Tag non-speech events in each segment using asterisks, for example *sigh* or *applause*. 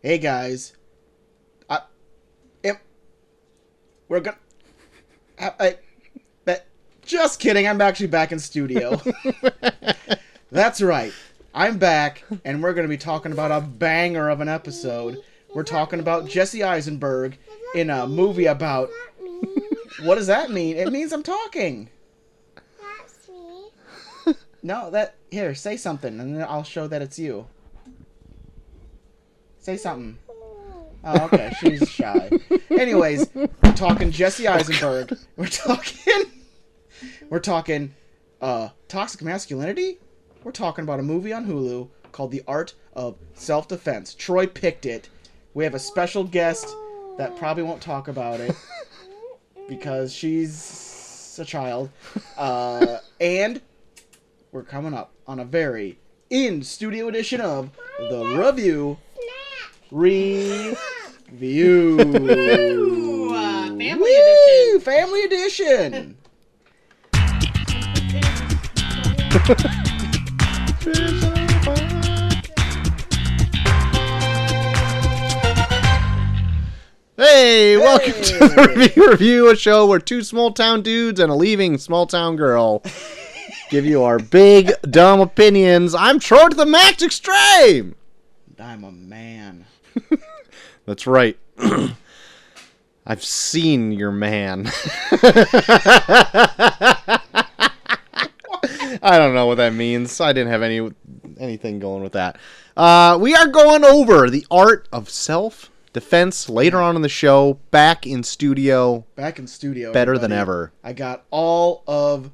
Hey guys, I, am, we're gonna. I, I, that, just kidding. I'm actually back in studio. *laughs* That's right. I'm back, and we're gonna be talking about a banger of an episode. We're talking about Jesse Eisenberg in a movie about. What does that mean? It means I'm talking. That's me. No, that here. Say something, and then I'll show that it's you. Say something. Oh, okay. She's *laughs* shy. Anyways, we're talking Jesse Eisenberg. We're talking. We're talking. Uh, toxic masculinity. We're talking about a movie on Hulu called The Art of Self Defense. Troy picked it. We have a special guest that probably won't talk about it because she's a child. Uh, and we're coming up on a very in studio edition of the review review. Ooh, uh, family Woo! edition. Family edition. *laughs* Hey, welcome to the review review, a show where two small town dudes and a leaving small town girl *laughs* give you our big dumb opinions. I'm Troy to the max extreme. I'm a man. *laughs* That's right. *clears throat* I've seen your man. *laughs* I don't know what that means. I didn't have any anything going with that. Uh, we are going over the art of self defense later on in the show. Back in studio, Back in studio. better than ever. I got all of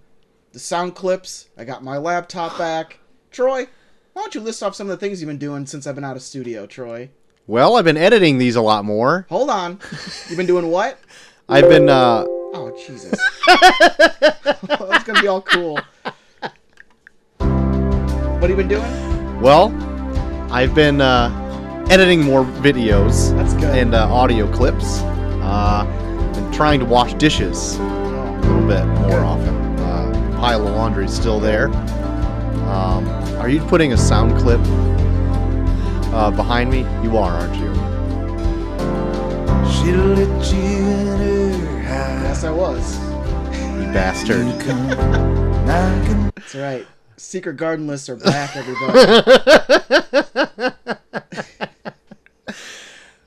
the sound clips. I got my laptop back. Troy, why don't you list off some of the things you've been doing since I've been out of studio, Troy? Well, I've been editing these a lot more. Hold on. You've been doing what? I've been uh, Oh, Jesus. *laughs* That's to be all cool. What have you been doing? well, I've been uh, editing more videos That's good. and uh, audio clips. Uh, and trying to wash dishes. A little bit more Good. often. Uh, pile of laundry is still there. Um, are you putting a sound clip uh, behind me? You are, aren't you? She'll let you in her house. yes, I was. You bastard. You come. That's right. Secret garden lists are back, *laughs* everybody. *laughs*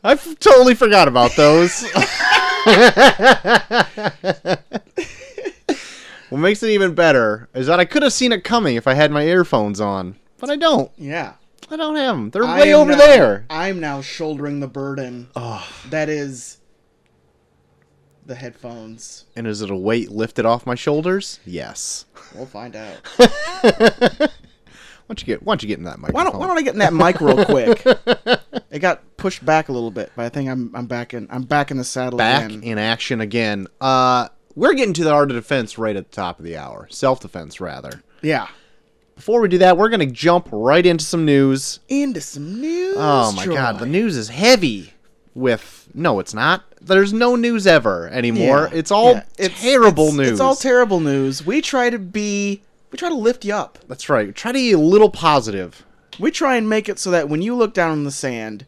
I f- totally forgot about those. *laughs* what makes it even better is that I could have seen it coming if I had my earphones on, but I don't. Yeah. I don't have them. They're I way am over now- there. I'm now shouldering the burden. Oh, That is the headphones. and is it a weight lifted off my shoulders? Yes. We'll find out. *laughs* Why don't you get? Why don't you get in that mic? Why microphone? don't, why don't I get in that mic real quick? *laughs* It got pushed back a little bit, but I think I'm I'm back in I'm back in the saddle back again. in action again. Uh, we're getting to the art of defense right at the top of the hour. Self defense, rather. Yeah. Before we do that, we're gonna jump right into some news. Into some news. Oh my Troy. god, the news is heavy. With no, it's not. There's no news ever anymore. Yeah, It's all yeah. It's- terrible it's- news. It's all terrible news. We try to be we try to lift you up. That's right. We Try to be a little positive. We try and make it so that when you look down in the sand,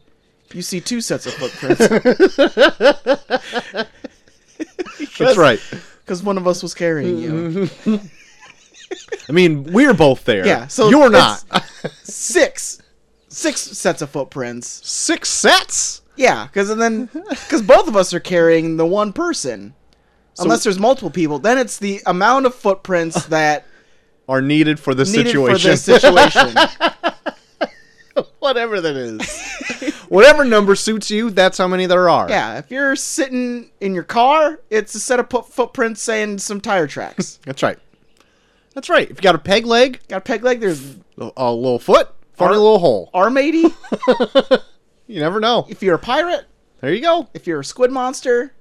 you see two sets of footprints. *laughs* *laughs* That's right. *laughs* Because one of us was carrying you. I mean, we're both there. Yeah, so you're not. *laughs* Six, six sets of footprints. Six sets. Yeah, because then *laughs* because both of us are carrying the one person. Unless there's multiple people, then it's the amount of footprints *laughs* that Are needed for this needed situation. for this situation. Whatever that is. Whatever number suits you, that's how many there are. yeah, if you're sitting in your car, it's a set of put- footprints and some tire tracks. That's right. That's right. If you got a peg leg, Got a peg leg. There's a, a little foot, funny little hole. arm eighty. *laughs* *laughs* You never know. if you're a pirate, There you go. if you're a squid monster,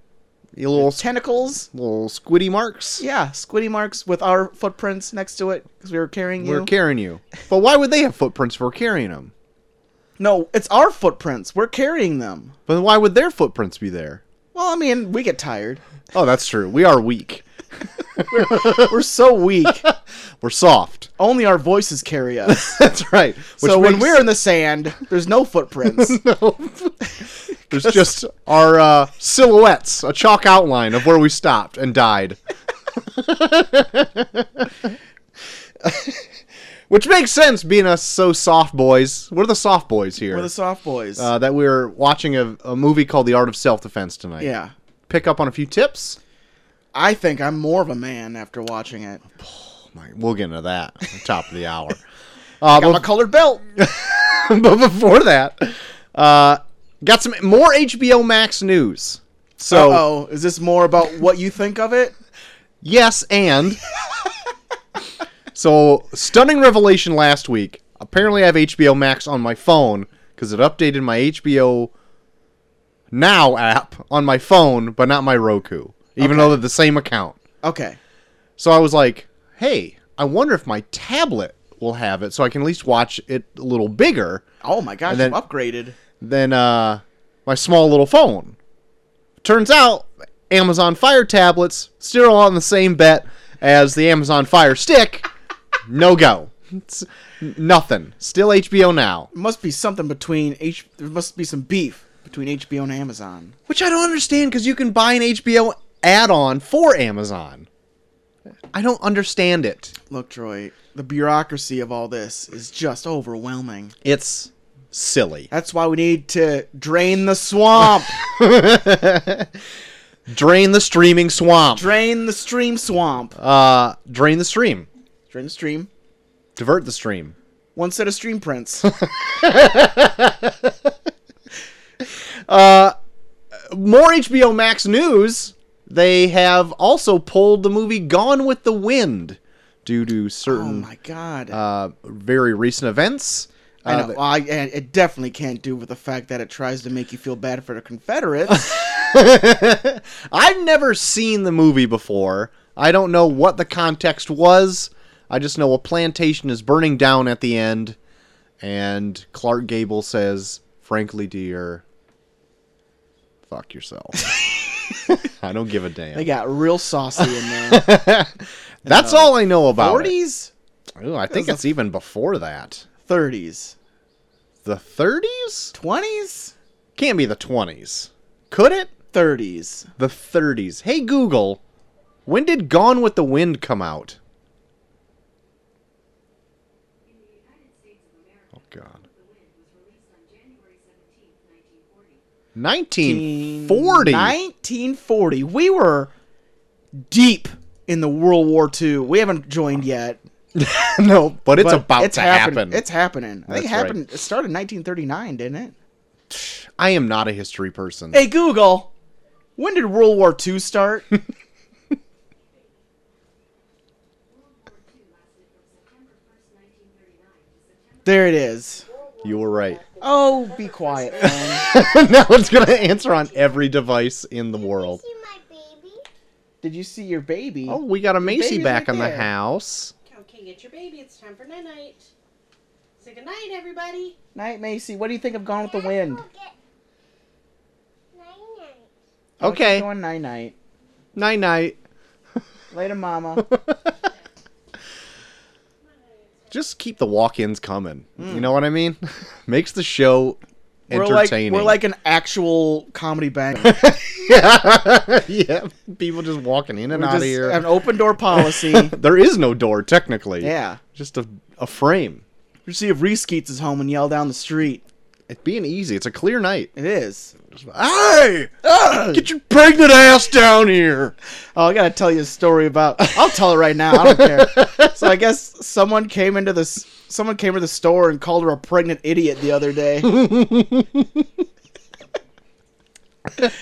You little tentacles. little squiddy marks. Yeah, squiddy marks with our footprints next to it because we were carrying you. We're carrying you. *laughs* But why would they have footprints if we're carrying them? no, it's our footprints. We're carrying them. But then why would their footprints be there? Well, I mean, we get tired. Oh, that's true. We are weak. *laughs* We're so weak. *laughs* We're soft. Only our voices carry us. *laughs* That's right. Which so when we're in the sand, there's no footprints. no. There's just our uh, silhouettes, a chalk outline of where we stopped and died. Which makes sense, being us so soft boys. We're the soft boys here. We're the soft boys. uh, that we're watching a, a movie called The Art of Self Defense tonight. yeah. Pick up on a few tips. I think I'm more of a man after watching it. *sighs* My- We'll get into that at the top of the hour. *laughs* Uh, Got my but, colored belt. *laughs* but before that, uh, got some more HBO Max news. So oh, is this more about what you think of it? yes, and *laughs* so stunning revelation last week. Apparently, I have HBO Max on my phone because it updated my HBO Now app on my phone, but not my Roku, even Okay. though they're the same account. Okay. So I was like, hey, I wonder if my tablet will have it so I can at least watch it a little bigger Oh my gosh, then- upgraded. than uh, my small little phone. Turns out, Amazon Fire tablets still on the same bet as the Amazon Fire Stick. No go. It's nothing. Still HBO Now. Must be something between H. There must be some beef between HBO and Amazon. Which I don't understand because you can buy an HBO add on for Amazon. I don't understand it. Look, Troy, the bureaucracy of all this is just overwhelming. It's silly. That's why we need to drain the swamp. *laughs* Drain the streaming swamp. drain the stream swamp. Uh, drain the stream. Drain the stream. Divert the stream. One set of stream prints. *laughs* *laughs* More HBO Max news. They have also pulled the movie Gone with the Wind due to certain oh my god. uh, very recent events. I Uh, know. Well, I, it definitely can't do with the fact that it tries to make you feel bad for the Confederates. *laughs* I've never seen the movie before. I don't know what the context was. I just know a plantation is burning down at the end, and Clark Gable says, "Frankly, dear, fuck yourself." *laughs* I don't give a damn. they got real saucy in there. *laughs* That's uh, all I know about it. Forties, Ooh, I think a- it's even before that. thirties, The 30s? twenties, Can't be the 20s. Could it? thirties. The 30s. Hey Google, when did Gone with the Wind come out? Oh god. 1940. 1940. We were deep in the World War II. We haven't joined yet. *laughs* no, but it's but about it's to happen- happen. It's happening. I think That's it right. happened. It started in 1939, didn't it? I am not a history person. Hey Google, when did World War II start? *laughs* there it is. You were right. Oh, be quiet, phone. *laughs* now it's going to answer on every device in the world. Did you see my baby? Did you see your baby? Oh, we got a Macy back right in the there. house. Okay, get your baby. It's time for night night. Say good night, everybody. Night, Macy. What do you think of Gone with the Wind? Go get- Night-night. Okay. Oh, going night night. Night night. Later, Mama. *laughs* Just keep the walk-ins coming. You know what I mean? *laughs* Makes the show Hmm. we're like entertaining. we're like an actual comedy band. *laughs* yeah, *laughs* yeah. People just walking in and We're out of here. an open door policy. there is no door technically. yeah. just a a frame. You see if Reese Keats is home and yell down the street. It's being easy. It's a clear night. It is. Hey, get your pregnant ass down here. Oh, I gotta tell you a story about. I'll tell it right now. I don't care. So I guess someone came into this. Someone came to the store and called her a pregnant idiot the other day. *laughs* it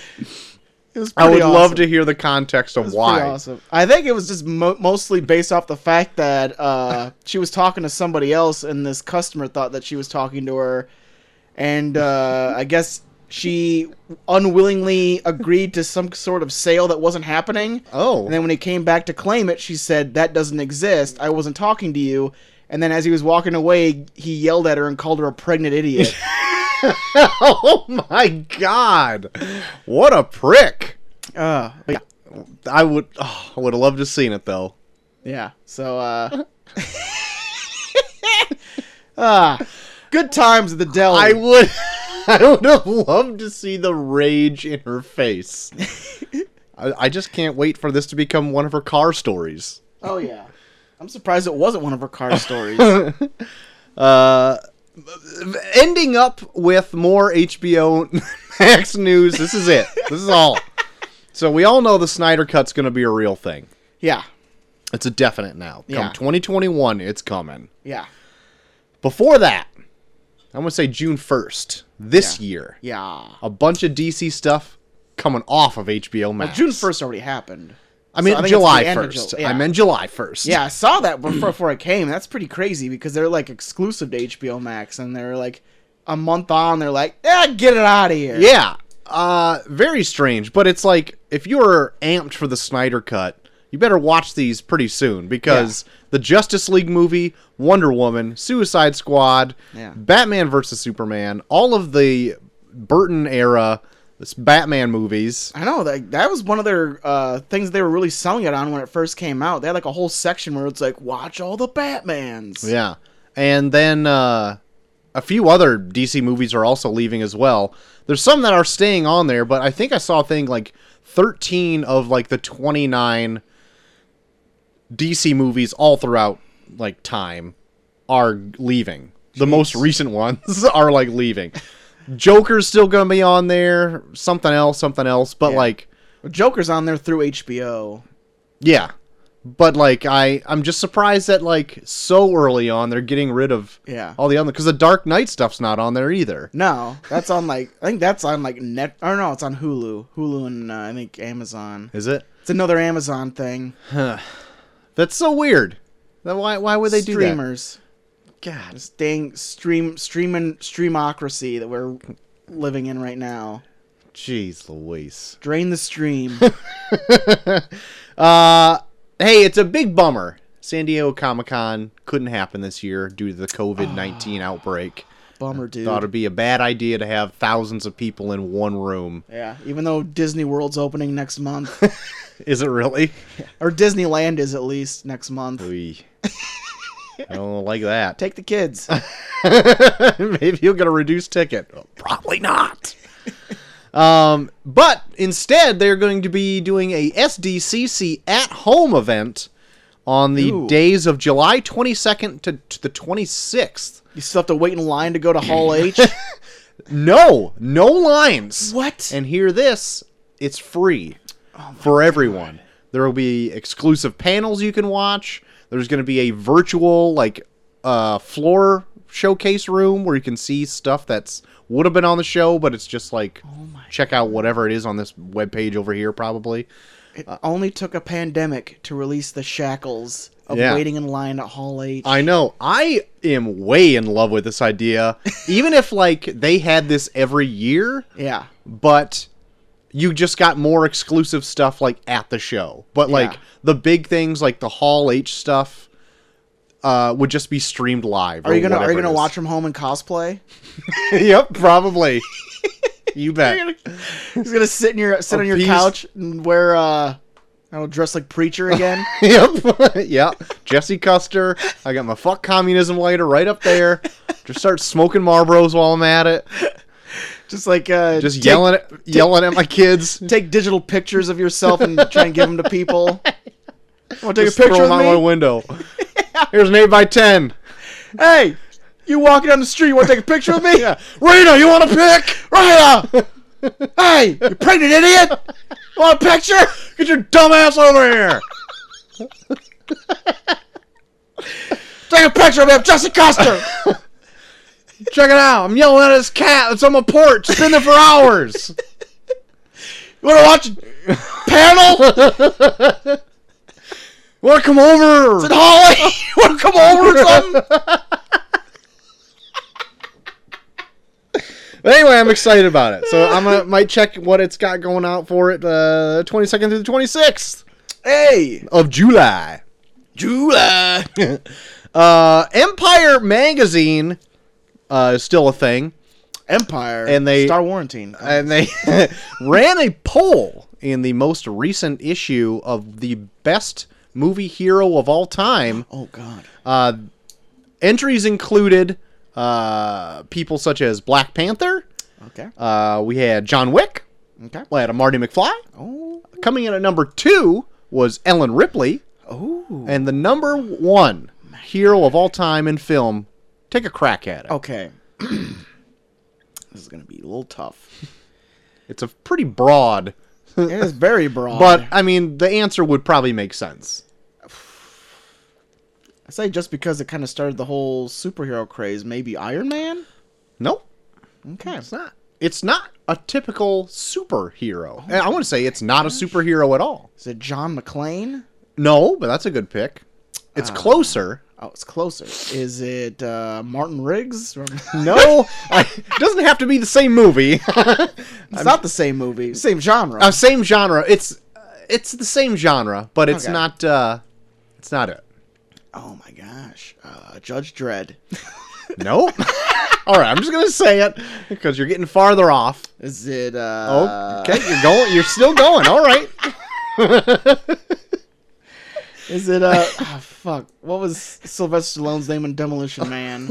was I would pretty love to hear the context of It was why. awesome. I think it was just mo- mostly based off the fact that uh, she was talking to somebody else, and this customer thought that she was talking to her, and uh, I guess she unwillingly agreed to some sort of sale that wasn't happening. Oh, And then when he came back to claim it, she said, "That doesn't exist. I wasn't talking to you." And then as he was walking away, he yelled at her and called her a pregnant idiot. *laughs* oh my god, what a prick! uh, yeah, I would, oh, I would have loved to have seen it though. yeah. So, uh, *laughs* *laughs* ah, good times at the deli. I would, *laughs* I would have loved to see the rage in her face. *laughs* I, I just can't wait for this to become one of her car stories. Oh yeah. I'm surprised it wasn't one of her car stories. *laughs* Uh, ending up with more HBO Max news. This is it. This is all. So we all know the Snyder Cut's going to be a real thing. yeah. It's a definite now. Come Yeah. 2021, it's coming. Yeah. Before that, I'm going to say June 1st, this year, Yeah. a bunch of DC stuff coming off of HBO Well, Max. June 1st already happened. I mean So I July the end of 1st. Ju- yeah. I meant July 1st. Yeah, I saw that before, before I came. That's pretty crazy because they're like exclusive to HBO Max, and they're like a month on. They're like, "Yeah, get it out of here." Yeah. Uh, very strange, but it's like if you're amped for the Snyder Cut, you better watch these pretty soon because the Justice League movie, Wonder Woman, Suicide Squad, Yeah. Batman vs Superman, all of the Burton era this Batman movies. I know that that was one of their uh, things they were really selling it on when it first came out. They had like a whole section where it's like, "Watch all the Batmans." Yeah. And then uh, a few other DC movies are also leaving as well. There's some that are staying on there, but I think I saw a thing like 13 of like the 29 DC movies all throughout like time are leaving. The most recent ones *laughs* are like leaving. Joker's still going to be on there, something else, something else, but Yeah. like Joker's on there through HBO. yeah. But like I I'm just surprised that like so early on they're getting rid of Yeah. all the other because the Dark Knight stuff's not on there either. No, that's on like I think that's on like net. Or no, it's on Hulu, Hulu, and uh, I think Amazon. Is it? It's another Amazon thing. That's so weird. Then why why would they do that? Streamers. God, this dang stream streaming streamocracy that we're living in right now. Jeez Louise. Drain the stream. *laughs* Uh hey, it's a big bummer. San Diego Comic Con couldn't happen this year due to the COVID nineteen outbreak. Bummer, dude. Thought it'd be a bad idea to have thousands of people in one room. Yeah, even though Disney World's opening next month, *laughs* Is it really? *laughs* or Disneyland is at least next month. Oy. I don't like that. Take the kids. *laughs* Maybe you'll get a reduced ticket. Probably not. um, but instead, they're going to be doing a SDCC at home event on the Ooh. days of July 22nd to, to the 26th. You still have to wait in line to go to Hall *laughs* H. No, no lines. what? And hear this it's free for everyone. There will be exclusive panels you can watch. There's going to be a virtual, like, uh, floor showcase room where you can see stuff that's would have been on the show, but it's just like check out whatever it is on this webpage over here, probably. It only took a pandemic to release the shackles of Yeah. waiting in line at Hall H. I know. I am way in love with this idea. *laughs* Even if like they had this every year, yeah. but you just got more exclusive stuff like at the show. But like Yeah. the big things like the Hall H stuff uh, would just be streamed live. Are you gonna Are you gonna watch from home and cosplay? *laughs* yep, probably. *laughs* *laughs* you bet. He's gonna sit in your sit on your Appease- couch and wear uh, I don't dress like preacher *laughs* again. yep. *laughs* yep. Jesse Custer. I got my fuck communism lighter right up there. Just start smoking Marlboros while I'm at it. Just like uh, Just take- yelling at yelling at my kids. Take digital pictures of yourself and try and give them to people. Want to take Just a picture throw of them out my me? window. Here's an eight by ten. Hey, you walking down the street? You want to take a picture of me? *laughs* Yeah. You want a pic? Rita! *laughs* hey, you pregnant idiot! Want a picture? Get your dumb ass over here. *laughs* Take a picture of me, I'm Jesse Custer! Check it out. I'm yelling at this cat that's on my porch. It's been there for hours. You want to watch a panel? Want to come over? At Holly? You want to come over or something? But anyway, I'm excited about it. So I'm gonna might check what it's got going out for it. Uh, 22nd through the 26th Hey, of July. July. *laughs* Uh, Empire magazine uh, is still a thing, Empire. And they- Star Warrantine. *laughs* and they *laughs* ran a poll in the most recent issue of the best movie hero of all time. oh, God. Uh, entries included uh, people such as Black Panther, Okay. Uh, we had John Wick. Okay. We had a Marty McFly. Oh. Coming in at number two was Ellen Ripley. Oh. And the number one hero of all time in film. Take a crack at it. Okay. *clears throat* this is gonna be a little tough. *laughs* It's a pretty broad, It is very broad. *laughs* but I mean, the answer would probably make sense. I say just because it kind of started the whole superhero craze, maybe Iron Man. Nope. Okay. It's not. It's not a typical superhero. And I want to say it's not a superhero at all. Is it John McClane? No, but that's a good pick. It's closer. Oh, it's closer. Is it uh, Martin Riggs? *laughs* No, I, it doesn't have to be the same movie. *laughs* It's not the same movie, same genre. uh, same genre. It's uh, it's the same genre, but it's Okay. not. Uh, it's not it. Oh my gosh, uh, Judge Dredd. *laughs* Nope. *laughs* All right, I'm just gonna say it because you're getting farther off. Is it? Oh, Uh, okay. You're going. You're still going. All right. *laughs* Is it? Uh, ah, fuck. What was Sylvester Stallone's name in Demolition Man?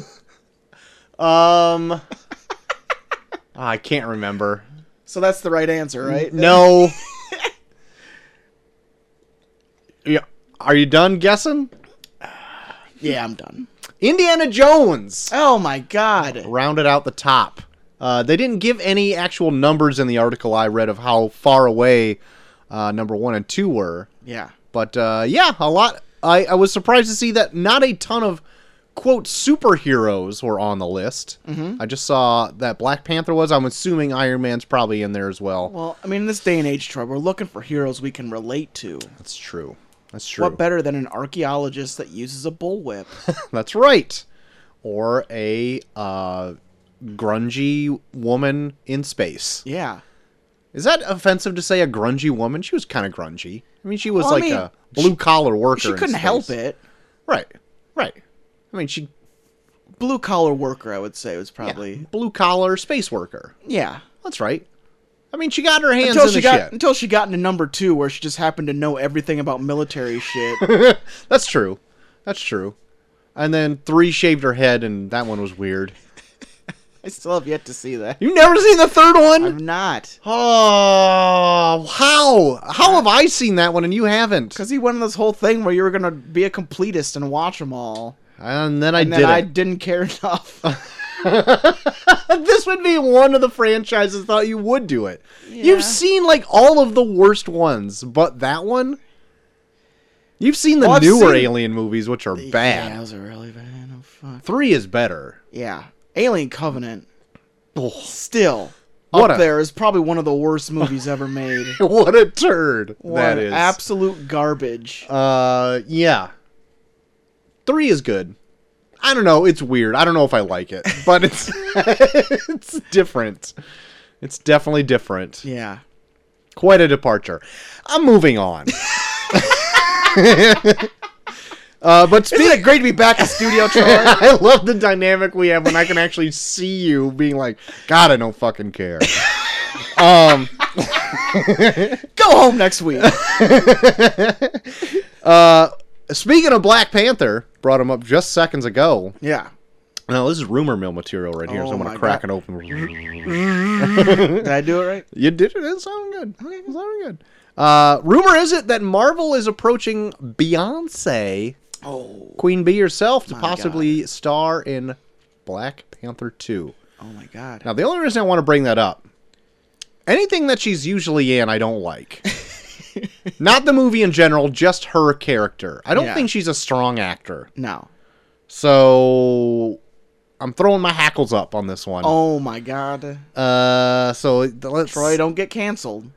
Um. I can't remember. so that's the right answer, right? No. yeah. Are you done guessing? Yeah, I'm done. Indiana Jones Oh my god. rounded out the top. Uh, they didn't give any actual numbers in the article I read of how far away uh, number one and two were. Yeah. But uh, yeah, a lot. I, I was surprised to see that not a ton of quote superheroes were on the list. Mm-hmm. I just saw that Black Panther was. I'm assuming Iron Man's probably in there as well. Well, I mean, in this day and age, Troy, we're looking for heroes we can relate to. That's true. That's true. What better than an archaeologist that uses a bullwhip? *laughs* That's right. Or a uh, grungy woman in space. yeah. Is that offensive to say a grungy woman? She was kind of grungy. I mean, she was Well, I like mean, a blue collar worker. She couldn't help it. Right. Right. I mean, she Blue collar worker, I would say, was yeah, probably. blue collar space worker. Yeah. That's right. I mean, she got her hands Until in she the got shit. until she got into number two, where she just happened to know everything about military shit. *laughs* That's true. That's true. And then three shaved her head, and that one was weird. *laughs* I still have yet to see that. You've never seen the third one? I'm not. Oh, how? How have I seen that one and you haven't? Because he went on this whole thing where you were gonna be a completist and watch them all, And then I and did then I didn't care *laughs* enough. *laughs* this would be one of the franchises thought you would do it. Yeah. You've seen like all of the worst ones, but that one. You've seen the Well, newer seen- Alien movies, which are Yeah, bad. those are really bad. Oh, fuck. Three is better. Yeah, Alien Covenant Oh, still What up a- there is probably one of the worst movies ever made. *laughs* what a turd What that is. absolute garbage. Uh, yeah. Three is good. I don't know. It's weird. I don't know if I like it, but it's *laughs* it's different. It's definitely different. Yeah. Quite a departure. I'm moving on. *laughs* uh, but Isn't speaking, it great to be back in studio, *laughs* Troy? I love the dynamic we have when I can actually see you being like, God, I don't fucking care. um, Go home next week. uh, speaking of Black Panther, brought him up just seconds ago. Yeah. Now this is rumor mill material right here, so Oh I'm gonna crack God. it open. *laughs* Did I do it right? You did it. It sounded good. Okay, it sounded good. Uh, rumor is it that Marvel is approaching Beyonce, Oh. Queen Bee herself, to possibly star in Black Panther 2. Oh my god. Now, the only reason I want to bring that up, anything that she's usually in, I don't like. *laughs* Not the movie in general, just her character. I don't Yeah. think she's a strong actor. No. So I'm throwing my hackles up on this one. Oh my god. Uh, so let's Troy, don't get canceled.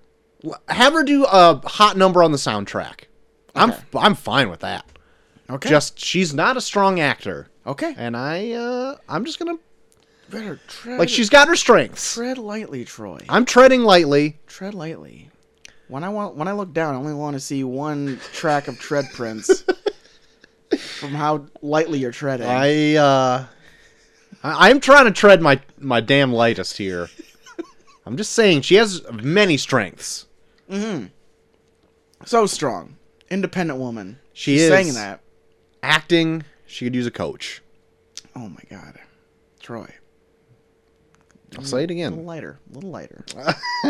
have her do a hot number on the soundtrack. I'm I'm fine with that. Okay. Just she's not a strong actor, okay. and I uh I'm just gonna Better tread. like she's got her strengths. tread lightly, Troy. I'm treading lightly. tread lightly. When I want, when I look down, I only want to see one track of tread prints *laughs* from how lightly you're treading. I uh I, I'm trying to tread my my damn lightest here. *laughs* I'm just saying she has many strengths. so strong, independent woman. She She's is. saying that. Acting, she could use a coach. Oh my god, Troy. I'll say it again. A little lighter. A little lighter. *laughs*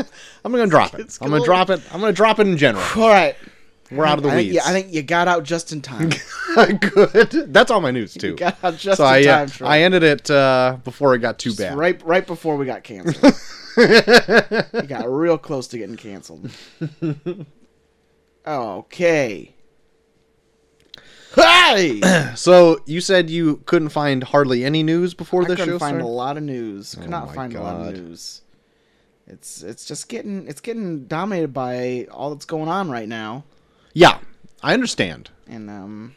I'm gonna drop it. I'm gonna drop it. I'm gonna drop it in general. *sighs* All right. We're out of the I think, weeds. yeah, I think you got out just in time. *laughs* Good. That's all my news *laughs* too. you got out just So in I, uh, time. Troy. I ended it uh, before it got too bad. Right, right before we got canceled. you got real close to getting canceled. okay. Hey! *clears throat* So you said you couldn't find hardly any news before I the couldn't show find started? a lot of news. Could Oh not find a lot of news. It's it's just getting it's getting dominated by all that's going on right now, Yeah, I understand. and um,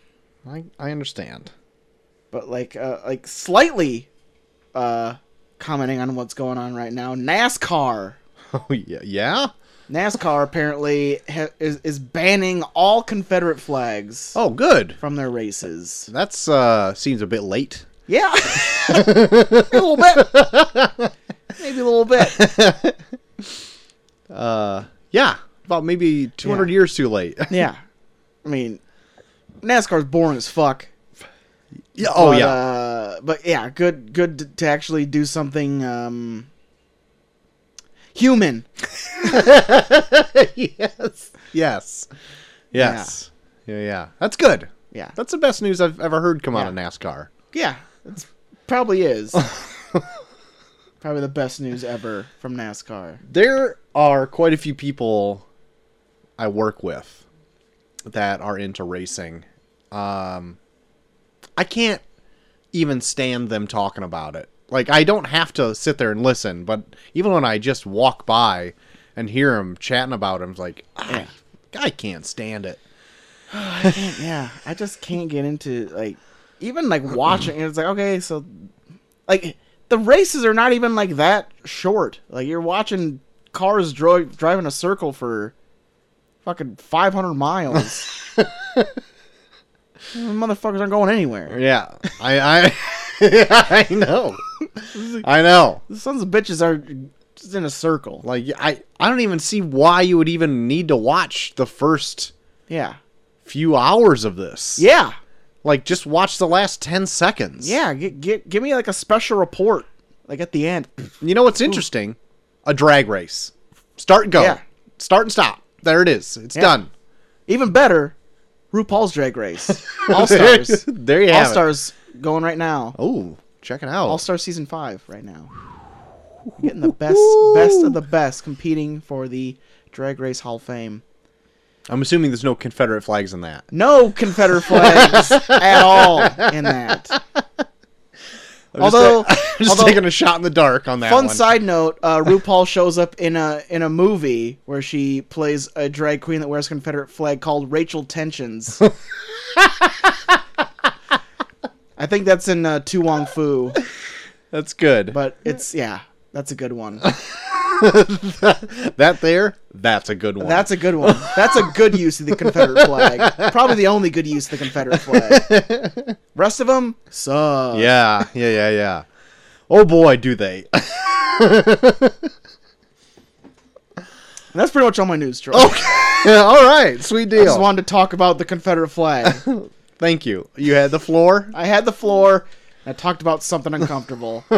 I I understand. but like uh like slightly, uh, commenting on what's going on right now. NASCAR. *laughs* Oh yeah, yeah. NASCAR apparently ha- is is banning all Confederate flags Oh, good. from their races. That's uh seems a bit late. Yeah, *laughs* a little bit, maybe a little bit. *laughs* Uh, yeah, about maybe 200 Yeah. years too late. *laughs* Yeah, I mean, NASCAR's boring as fuck. yeah. Oh but, yeah. uh, but yeah, good, good to- to actually do something um, human. *laughs* yes. Yes. Yes. Yeah. yeah. That's good. Yeah, That's the best news I've ever heard come out of NASCAR. yeah, it's probably is. *laughs* probably the best news ever from NASCAR. There are quite a few people I work with that are into racing. Um, I can't even stand them talking about it. Like I don't have to sit there and listen, but even when I just walk by and hear them chatting about them, it's like ah, I, I can't stand it. *sighs* can't, yeah, I just can't get into like even like watching. It's like okay, so like the races are not even like that short. Like you're watching cars dro- driving a circle for fucking 500 miles. *laughs* Motherfuckers aren't going anywhere. Yeah, I I *laughs* *laughs* I know, I know. The sons of bitches are just in a circle. Like I I don't even see why you would even need to watch the first Yeah, few hours of this. yeah, Like just watch the last 10 seconds. yeah. Get get give me like a special report, like at the end. You know what's interesting? A drag race. Start and go. Yeah. Start and stop. There it is. It's Yeah. done. Even better, RuPaul's Drag Race, *laughs* All Stars. there you All have it. All stars going right now. Oh, check it out. All Star season five right now. Getting the best best of the best competing for the Drag Race Hall of Fame. I'm assuming there's no Confederate flags in that. No Confederate flags *laughs* at all in that. I'm Although- just, *laughs* I'm just although- taking a shot in the dark on that Fun one. side note: uh, *laughs* RuPaul shows up in a in a movie where she plays a drag queen that wears a Confederate flag called Rachel Tensions. I think that's in uh, To Wong Foo, That's good. but it's yeah, that's a good one. *laughs* that there, that's a good one. That's a good one. That's a good use of the Confederate flag. Probably the only good use of the Confederate flag. Rest of them suck. yeah, yeah, yeah, yeah. Oh boy, do they. And that's pretty much all my news, Troy. Okay. *laughs* All right, sweet I deal. just wanted to talk about the Confederate flag. *laughs* Thank you. You had the floor. I had the floor. I talked about something uncomfortable. *laughs*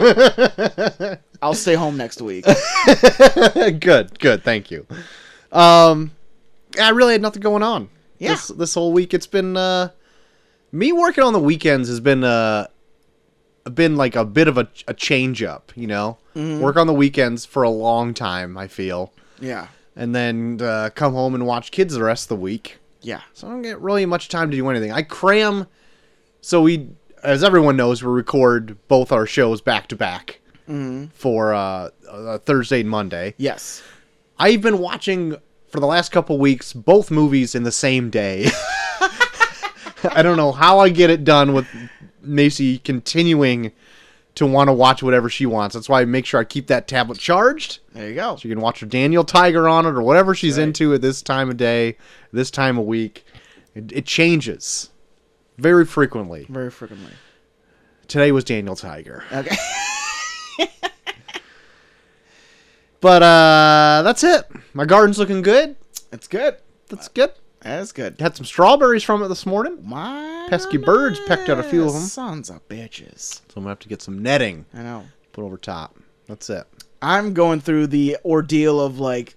I'll stay home next week. *laughs* good, good. Thank you. Um, I really had nothing going on. Yeah. This, this whole week, it's been uh, me working on the weekends has been uh, been like a bit of a, a change up. You know, work on the weekends for a long time. I feel, Yeah. and then uh, come home and watch kids the rest of the week. Yeah. So I don't get really much time to do anything. I cram. So we, as everyone knows, we record both our shows back to back for uh, uh, Thursday and Monday. Yes. I've been watching for the last couple weeks both movies in the same day. *laughs* I don't know how I get it done with Macy continuing to want to watch whatever she wants. That's why I make sure I keep that tablet charged. There you go. So you can watch her Daniel Tiger on it or whatever she's Right. into at this time of day, this time of week. It, it changes very frequently. Very frequently. Today was Daniel Tiger. Okay. *laughs* But uh that's it. My garden's looking good. It's good. That's good. That's good. Had some strawberries from it this morning. My Pesky birds pecked out a few of 'em. Sons of bitches. So I'm gonna have to get some netting I know. put over top. That's it. I'm going through the ordeal of like,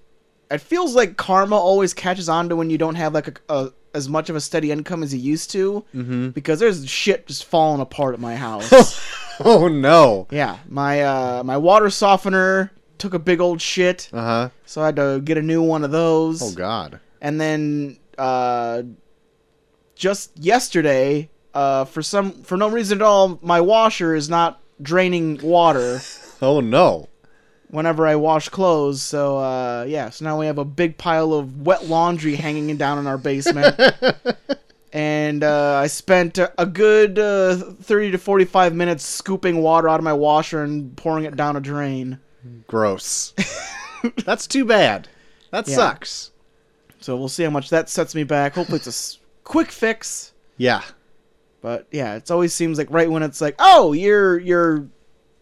it feels like karma always catches on to when you don't have like a, a as much of a steady income as you used to, mm-hmm. because there's shit just falling apart at my house. *laughs* Oh no. yeah, my uh, my water softener took a big old shit, Uh huh. so I had to get a new one of those. Oh god. and then uh, just yesterday, uh, for some for no reason at all, my washer is not draining water *laughs* Oh no. whenever I wash clothes. So uh, yeah, so now we have a big pile of wet laundry hanging down in our basement. *laughs* And uh, I spent a a good uh, 30 to 45 minutes scooping water out of my washer and pouring it down a drain. Gross. That's too bad. That *laughs* Yeah. sucks. So we'll see how much that sets me back. Hopefully, it's a *laughs* quick fix. Yeah. But yeah, it always seems like right when it's like, oh, you're you're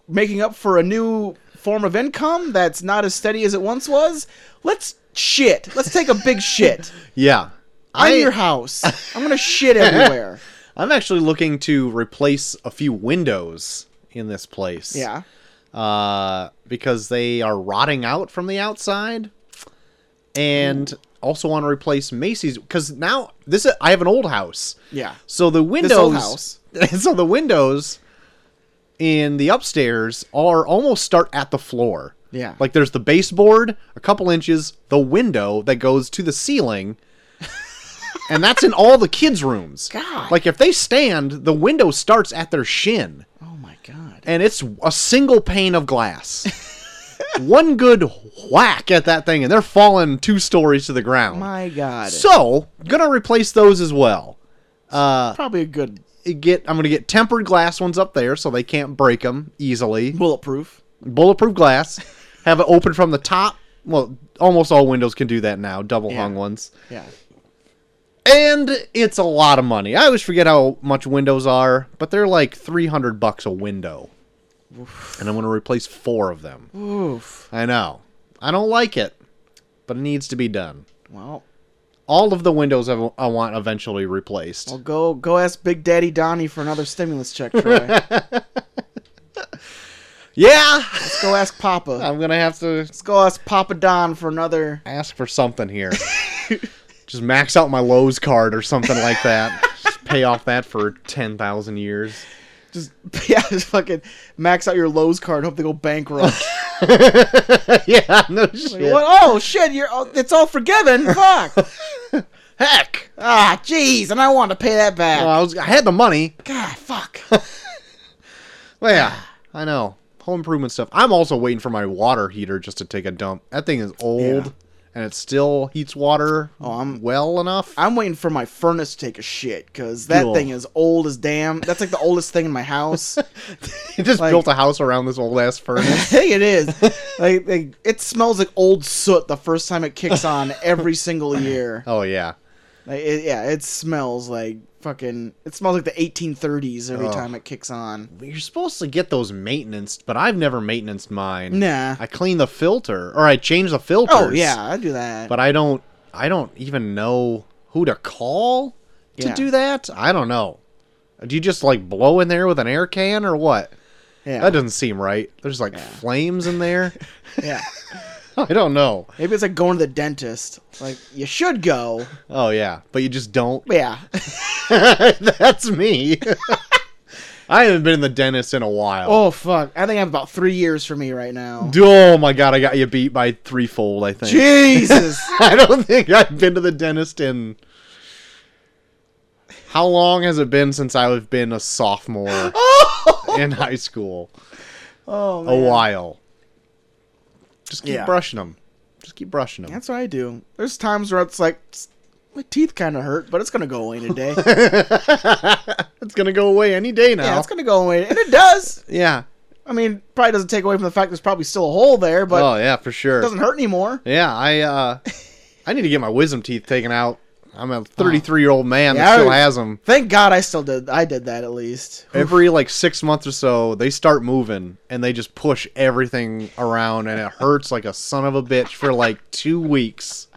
making up for a new form of income that's not as steady as it once was. Let's shit. Let's take a big *laughs* shit. Yeah. I'm I, your house. I'm gonna shit everywhere. *laughs* I'm actually looking to replace a few windows in this place. Yeah. Uh, because they are rotting out from the outside, and also want to replace Macy's because now this is, I have an old house, Yeah. so the windows, This old house. *laughs* so the windows in the upstairs are almost start at the floor. Yeah. Like there's the baseboard, a couple inches, the window that goes to the ceiling. *laughs* and that's in all the kids' rooms. God. Like if they stand, the window starts at their shin. oh my god. And it's a single pane of glass. *laughs* One good whack at that thing, and they're falling two stories to the ground. My god. So, gonna replace those as well. Uh, Probably a good get I'm gonna get tempered glass ones up there so they can't break them easily. bulletproof. Bulletproof glass. Have it open from the top. Well, almost all windows can do that now. Double hung ones. Yeah. And it's a lot of money. I always forget how much windows are, but they're like 300 bucks a window. And I'm going to replace four of them. Oof. I know. I don't like it, but it needs to be done. Well, All of the windows I, I want eventually replaced. well, go go ask Big Daddy Donnie for another stimulus check, Troy. *laughs* Yeah! Let's go ask Papa. *laughs* I'm to have to Let's go ask Papa Don for another. ask for something here. *laughs* Just max out my Lowe's card or something like that. Just pay off that for 10,000 years. Just *laughs* yeah, just fucking max out your Lowe's card. Hope they go bankrupt. *laughs* yeah, no shit. what? Oh shit! You're oh, it's all forgiven. *laughs* Fuck. Heck! ah, jeez, and I want to pay that back. Well, I was I had the money. God, fuck. Well, yeah, I know. Home improvement stuff. I'm also waiting for my water heater just to take a dump. That thing is old, Yeah. And it still heats water Oh, I'm- well enough. I'm waiting for my furnace to take a shit because that Cool. thing is old as damn. That's like the oldest thing in my house. *laughs* you just like- built a house around this old ass I furnace. *laughs* think it is. Like, like it smells like old soot the first time it kicks on every single year. *laughs* oh yeah. Like, it, yeah, it smells like fucking. It smells like the 1830s every Ugh. time it kicks on. You're supposed to get those maintenance, but I've never maintenance mine. Nah. I clean the filter, or I change the filter. Oh yeah, I do that. but I don't. I don't even know who to call to Yeah. do that. I don't know. Do you just like blow in there with an air can or what? yeah, That doesn't seem right. There's like flames in there. *laughs* yeah. *laughs* I don't know. Maybe it's like going to the dentist. Like you should go. Oh yeah, but you just don't. Yeah. *laughs* That's me. *laughs* I haven't been in the dentist in a while. oh fuck! I think I have about three years for me right now. Oh my god, I got you beat by threefold. I think. Jesus. I don't think I've been to the dentist in. How long has it been since I've been a sophomore oh! in high school? oh A while. Just keep Yeah. brushing them. Just keep brushing them. That's what I do. There's times where it's like my teeth kind of hurt, but it's gonna go away today. *laughs* it's gonna go away any day now. yeah, it's gonna go away, and it does. Yeah. I mean, probably doesn't take away from the fact there's probably still a hole there, but oh yeah, for sure. it doesn't hurt anymore. Yeah, I uh, I need to get my wisdom teeth taken out. I'm a 33 year old man Yeah, that still has them. Thank God I still did. I did that at least. Every like six months or so, they start moving and they just push everything around, and it hurts like a son of a bitch for like two weeks.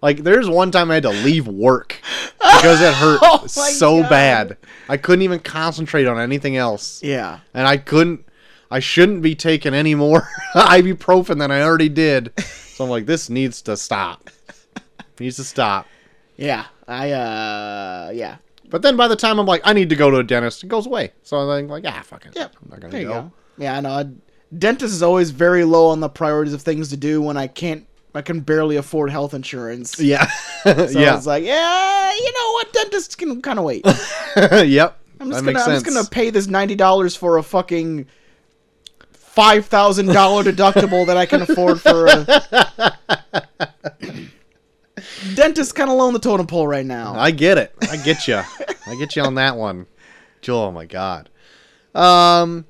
Like, there's one time I had to leave work because it hurt *laughs* Oh my so God. bad. I couldn't even concentrate on anything else, Yeah. and I couldn't. I shouldn't be taking any more *laughs* ibuprofen than I already did. So I'm like, this needs to stop. needs to stop. Yeah, I uh, yeah, But then by the time I'm like, I need to go to a dentist, it goes away. So I'm like, ah, fuck it. Yep. I'm not gonna there you go. go. Yeah, I know. Dentist is always very low on the priorities of things to do when I can't, I can barely afford health insurance. Yeah. *laughs* So yeah. it's like, yeah, you know what? Dentists can kind of wait. *laughs* yep. I'm just that gonna, I'm sense. just gonna pay this ninety dollars for a fucking five thousand dollar deductible that I can afford for a *laughs* dentist. Kind of low on the totem pole right now. I get it. I get you. I get you on that one. Joel. Oh my god. Um.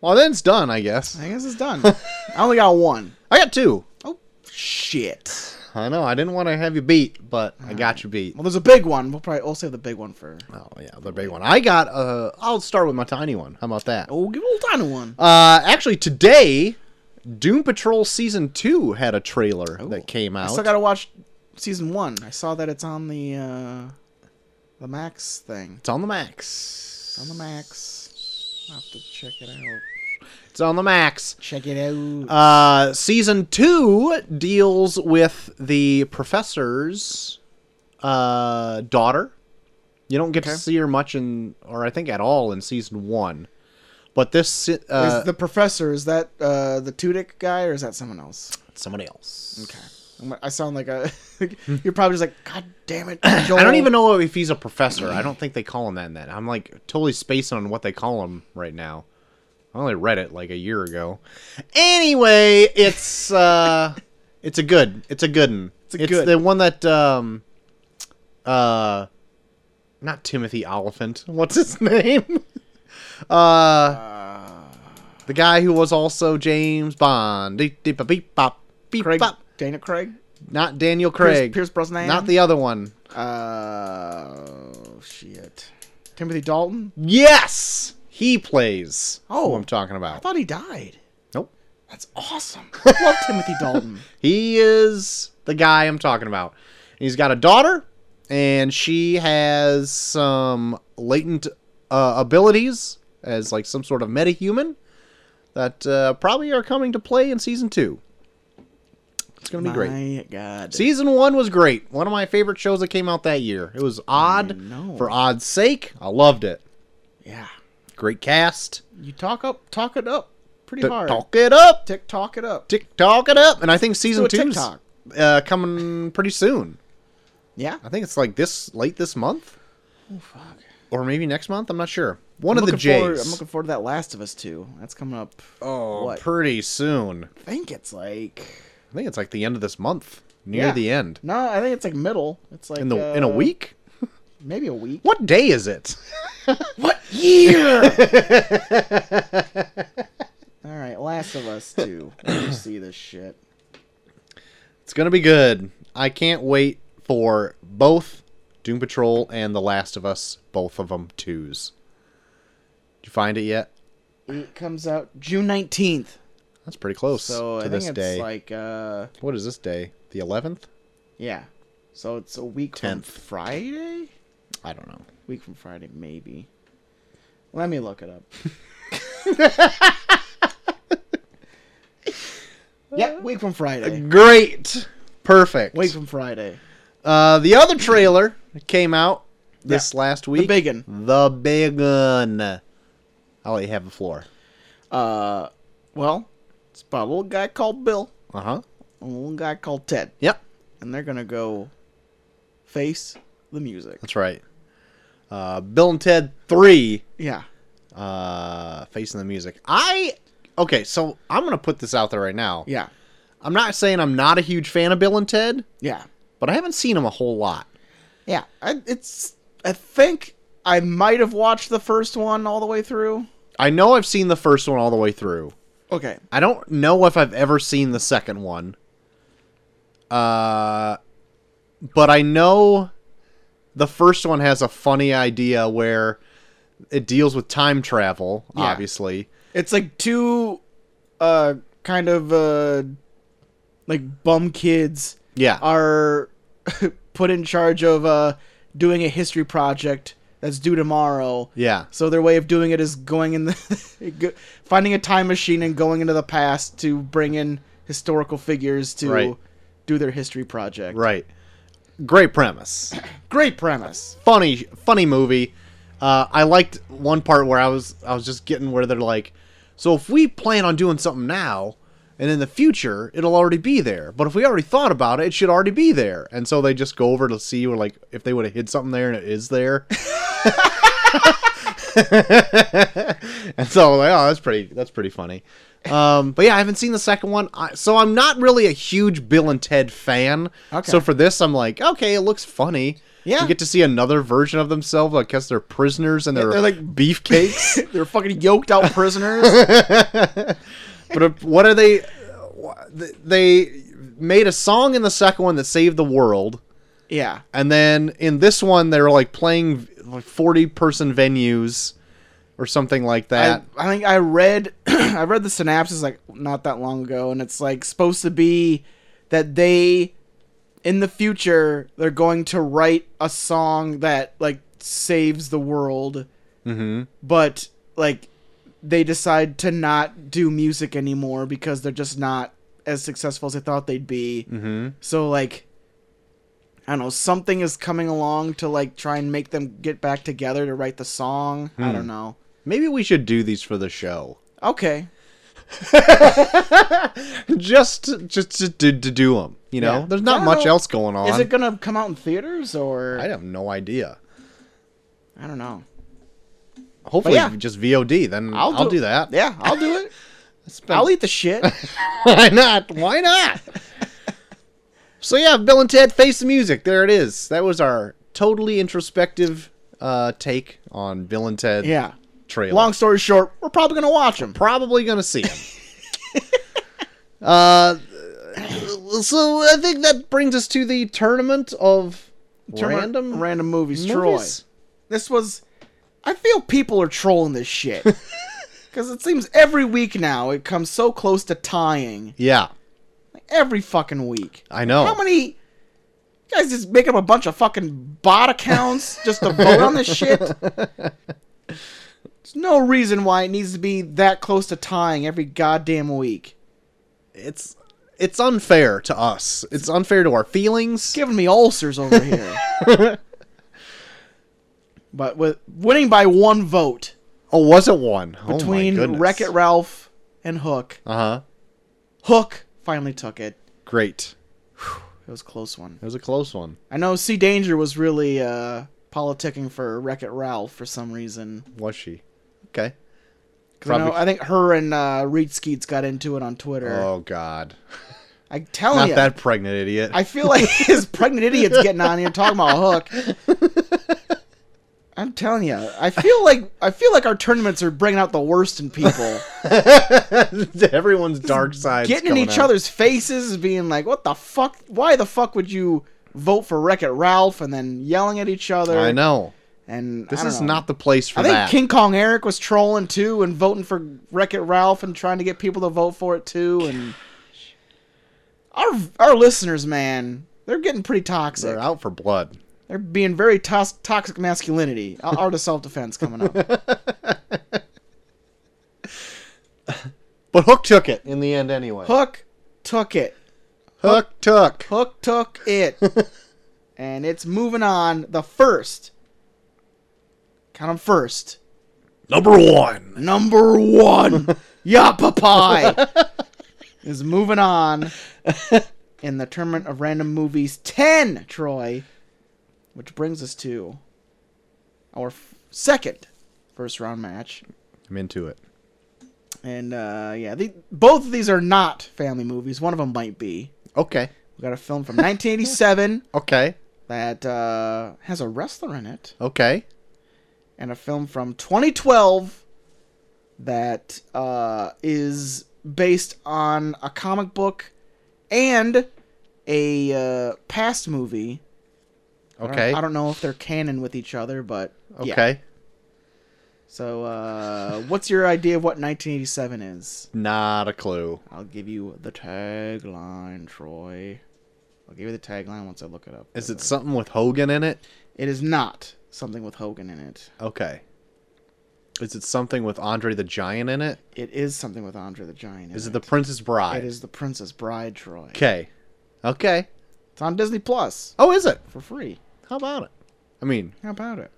Well, then it's done, I guess. I guess it's done. I only got one. *laughs* I got two. Oh shit! I know. I didn't want to have you beat, but I got you beat. Well, there's a big one. We'll probably we'll save the big one for. Oh yeah, the big one. I got. Uh, I'll start with my tiny one. How about that? Oh, give a little tiny one. Uh, actually, today, Doom Patrol season two had a trailer that came out. I still gotta watch season one. I saw that it's on the uh the Max thing. It's on the Max. It's on the Max. I'll have to check it out. It's on the Max. Check it out. Uh, season two deals with the professor's uh, daughter. You don't get Okay. to see her much in, or I think at all in season one. But this uh, is the professor is that uh the Tudyk guy or is that someone else? somebody else. Okay. I sound like a. *laughs* you're probably just like, God damn it, *clears throat* I don't even know if he's a professor. I don't think they call him that. in that. I'm like totally spacing on what they call him right now. I only read it like a year ago. Anyway, it's uh, *laughs* it's a good. It's a good one. It's, a good. the one that um, uh, not Timothy Olyphant. *laughs* What's his name? Uh, the guy who was also James Bond. Beep, beep, beep, bop, beep, Craig, bop. Dana Craig, Not Daniel Craig. Pierce Brosnan, Not the other one. Uh, shit, Timothy Dalton. Yes, he plays. Oh. who I'm talking about. I thought he died. Nope. That's awesome. I love *laughs* Timothy Dalton. He is the guy I'm talking about. He's got a daughter, and she has some latent uh, abilities as like some sort of metahuman that uh, probably are coming to play in season two. It's gonna be great. God. Season one was great. One of my favorite shows that came out that year. It was odd for odd's sake. I loved it. Yeah. Great cast. You talk up, talk it up, pretty T- hard. talk it up. Tick, talk it up. Tick tock it up. And I think season two a two's TikTok. uh, coming pretty soon. Yeah. I think it's like this late this month, Oh fuck. Or maybe next month. I'm not sure. One I'm of the looking forward- J's. I'm looking forward to that Last of Us too. That's coming up. oh, what? pretty soon. I think it's like. I think it's like the end of this month, near Yeah. the end. No, I think it's like middle. It's like In the in a uh, week. *laughs* maybe a week. What day is it? *laughs* What year? *laughs* All right, Last of Us two. Let me see this shit. It's gonna be good. I can't wait for both Doom Patrol and The Last of Us, both of them twos. Did you find it yet? It comes out June nineteenth. That's pretty close So to I this think it's day. like uh what is this day? The 11th? yeah. So it's a week from 10th. Friday. I don't know. Week from Friday, maybe. Let me look it up. *laughs* yep, week from Friday. Great. Perfect. Week from Friday. Uh, the other trailer came out this last week. The big one. The big one. I'll let you have the floor. Uh, well, it's about a little guy called Bill, Uh huh. a little guy called Ted, Yep. and they're gonna go face the music. That's right. Uh, Bill and Ted 3 Yeah. uh, facing the music. I okay, so I'm gonna put this out there right now. Yeah. I'm not saying I'm not a huge fan of Bill and Ted, Yeah. but I haven't seen them a whole lot. Yeah. I, it's. I think I might have watched the first one all the way through. I know I've seen the first one all the way through. Okay. I don't know if I've ever seen the second one. Uh, but I know the first one has a funny idea where it deals with time travel, Yeah. obviously. It's like two, uh, kind of uh, like bum kids Yeah. are *laughs* put in charge of uh doing a history project that's due tomorrow. Yeah. So their way of doing it is going in the *laughs* finding a time machine and going into the past to bring in historical figures to Right. do their history project. Right. Great premise. *clears throat* Great premise. funny funny movie. Uh, I liked one part where I was I was just getting where they're like, so if we plan on doing something now, and in the future it'll already be there. But if we already thought about it, it should already be there. And so they just go over to see where like if they would have hid something there and it is there. *laughs* *laughs* and so like, oh, that's pretty that's pretty funny. Um, but yeah, I haven't seen the second one, I, so I'm not really a huge Bill and Ted fan. Okay. So for this, I'm like, okay, it looks funny. Yeah. you get to see another version of themselves. I guess they're prisoners and they're, they're like- beefcakes. *laughs* They're fucking yoked out prisoners. But what are they? They made a song in the second one that saved the world, yeah. and then in this one they're like playing like 40 person venues or something like that. I, I think I read *clears throat* I read the synopsis like not that long ago, and it's like supposed to be that they in the future they're going to write a song that like saves the world, mm-hmm. but like they decide to not do music anymore because they're just not as successful as they thought they'd be. Mm-hmm. So like I don't know, something is coming along to like try and make them get back together to write the song. I Hmm. don't know. Maybe we should do these for the show. Okay. *laughs* just just to, to, to do them. You know, Yeah. there's not much know. else going on. Is it gonna come out in theaters or I have no idea. I don't know. Hopefully, yeah. just VOD. Then I'll, do, that. Yeah, I'll do it. *laughs* Spend- I'll eat the shit. *laughs* Why not? Why not? *laughs* so yeah, Bill and Ted Face the Music. There it is. That was our totally introspective uh, take on Bill and Ted Yeah. trailer. Long story short, we're probably gonna watch them. Probably gonna see him. uh, so I think that brings us to the tournament of random random movies. movies. Troy, this was. I feel people are trolling this shit *laughs* because it seems every week now it comes so close to tying. Yeah, Every fucking week. I know. How many? You guys just make up a bunch of fucking bot accounts just to vote on this shit. There's no reason why it needs to be that close to tying every goddamn week. It's it's unfair to us. It's unfair to our feelings. Giving me ulcers over here. *laughs* but with winning by one vote Oh, was it one between Wreck It Ralph and Hook. Uh huh. Hook finally took it. Great. It was a close one. It was a close one. I know C Danger was really uh, politicking for Wreck It Ralph for some reason. Was she? Okay. 'Cause I, know, I think her and uh, Reed Skeets got into it on Twitter. Oh God. I tell Not you, that pregnant idiot. I feel like *laughs* his pregnant idiot's getting on here talking about Hook. *laughs* I'm telling you, I feel like I feel like our tournaments are bringing out the worst in people, *laughs* Everyone's dark side. getting in each other's faces, being like, "What the fuck? Why the fuck would you vote for Wreck It Ralph?" and then yelling at each other. I know. And This is know. not the place for that. I think that. King Kong Eric was trolling too and voting for Wreck It Ralph and trying to get people to vote for it too. And our our listeners, man, they're getting pretty toxic. They're out for blood. They're being very tos- toxic masculinity. Our *laughs* Art of self defense coming up. *laughs* But Hook took it in the end anyway. Hook took it. Hook took. Hook took it. *laughs* and it's moving on. The first. Count them first. Number one. Number one. Yappa Pie is moving on in the tournament of random movies 10, Troy. Which brings us to our f- second first round match. I'm into it. And uh, yeah, the, both of these are not family movies. One of them might be. Okay. We got a film from 1987 *laughs* Okay. that uh, has a wrestler in it, Okay. and a film from 2012 that uh, is based on a comic book and a uh, past movie. I don't- Okay. I don't know if they're canon with each other, but yeah. Okay. So, uh, what's your idea of what 1987 is? Not a clue. I'll give you the tagline, Troy. I'll give you the tagline once I look it up. Is it something with Hogan in it? It is not something with Hogan in it. Okay. Is it something with Andre the Giant in it? It is something with Andre the Giant. in Is it The Princess Bride? It is the Princess Bride, Troy. Okay. Okay. It's on Disney Plus Oh, is it? for free. How about it? I mean, How about it?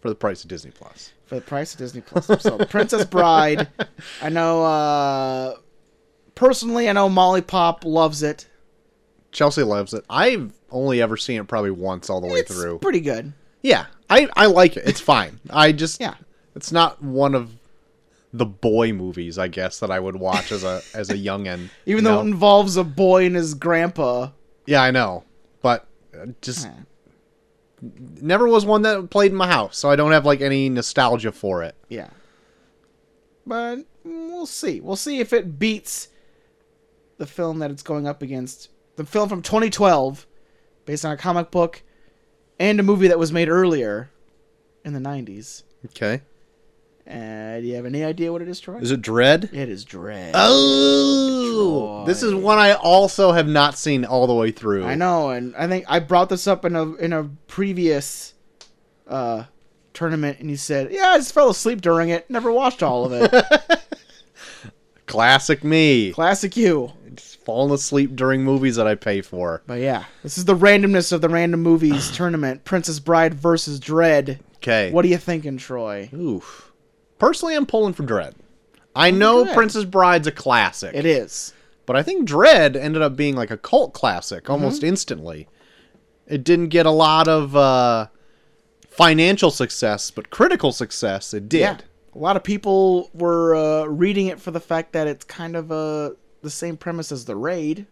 for the price of Disney Plus. For the price of Disney Plus. So, Princess Bride. I know. uh Personally, I know Molly Pop loves it. Chelsea loves it. I've only ever seen it probably once all the way it's through. pretty good. Yeah, I I like it. It's fine. I just Yeah. it's not one of the boy movies, I guess, that I would watch as a as a youngin. *laughs* Even you though know? it involves a boy and his grandpa. yeah, I know, but uh, just Eh. Never was one that played in my house, so I don't have like any nostalgia for it. Yeah. But mm, we'll see. We'll see if it beats the film that it's going up against. The film from 2012, based on a comic book and a movie that was made earlier in the 90s. Okay, Uh, do you have any idea what it is, Troy? is it Dredd? It is Dredd. Oh, this is one I also have not seen all the way through. I know, and I think I brought this up in a in a previous uh, tournament, and you said, "Yeah, I just fell asleep during it. Never watched all of it." *laughs* Classic me. Classic you. Just falling asleep during movies that I pay for. But yeah, this is the randomness of the random movies *sighs* tournament. Princess Bride versus Dredd. Okay. What are you thinking, Troy? Oof. Personally, I'm pulling for Dredd. I know Dredd. Princess Bride's a classic, It is. but I think Dredd ended up being like a cult classic Mm-hmm. almost instantly. It didn't get a lot of uh, financial success, but critical success it did. Yeah. A lot of people were uh, reading it for the fact that it's kind of uh, the same premise as the raid.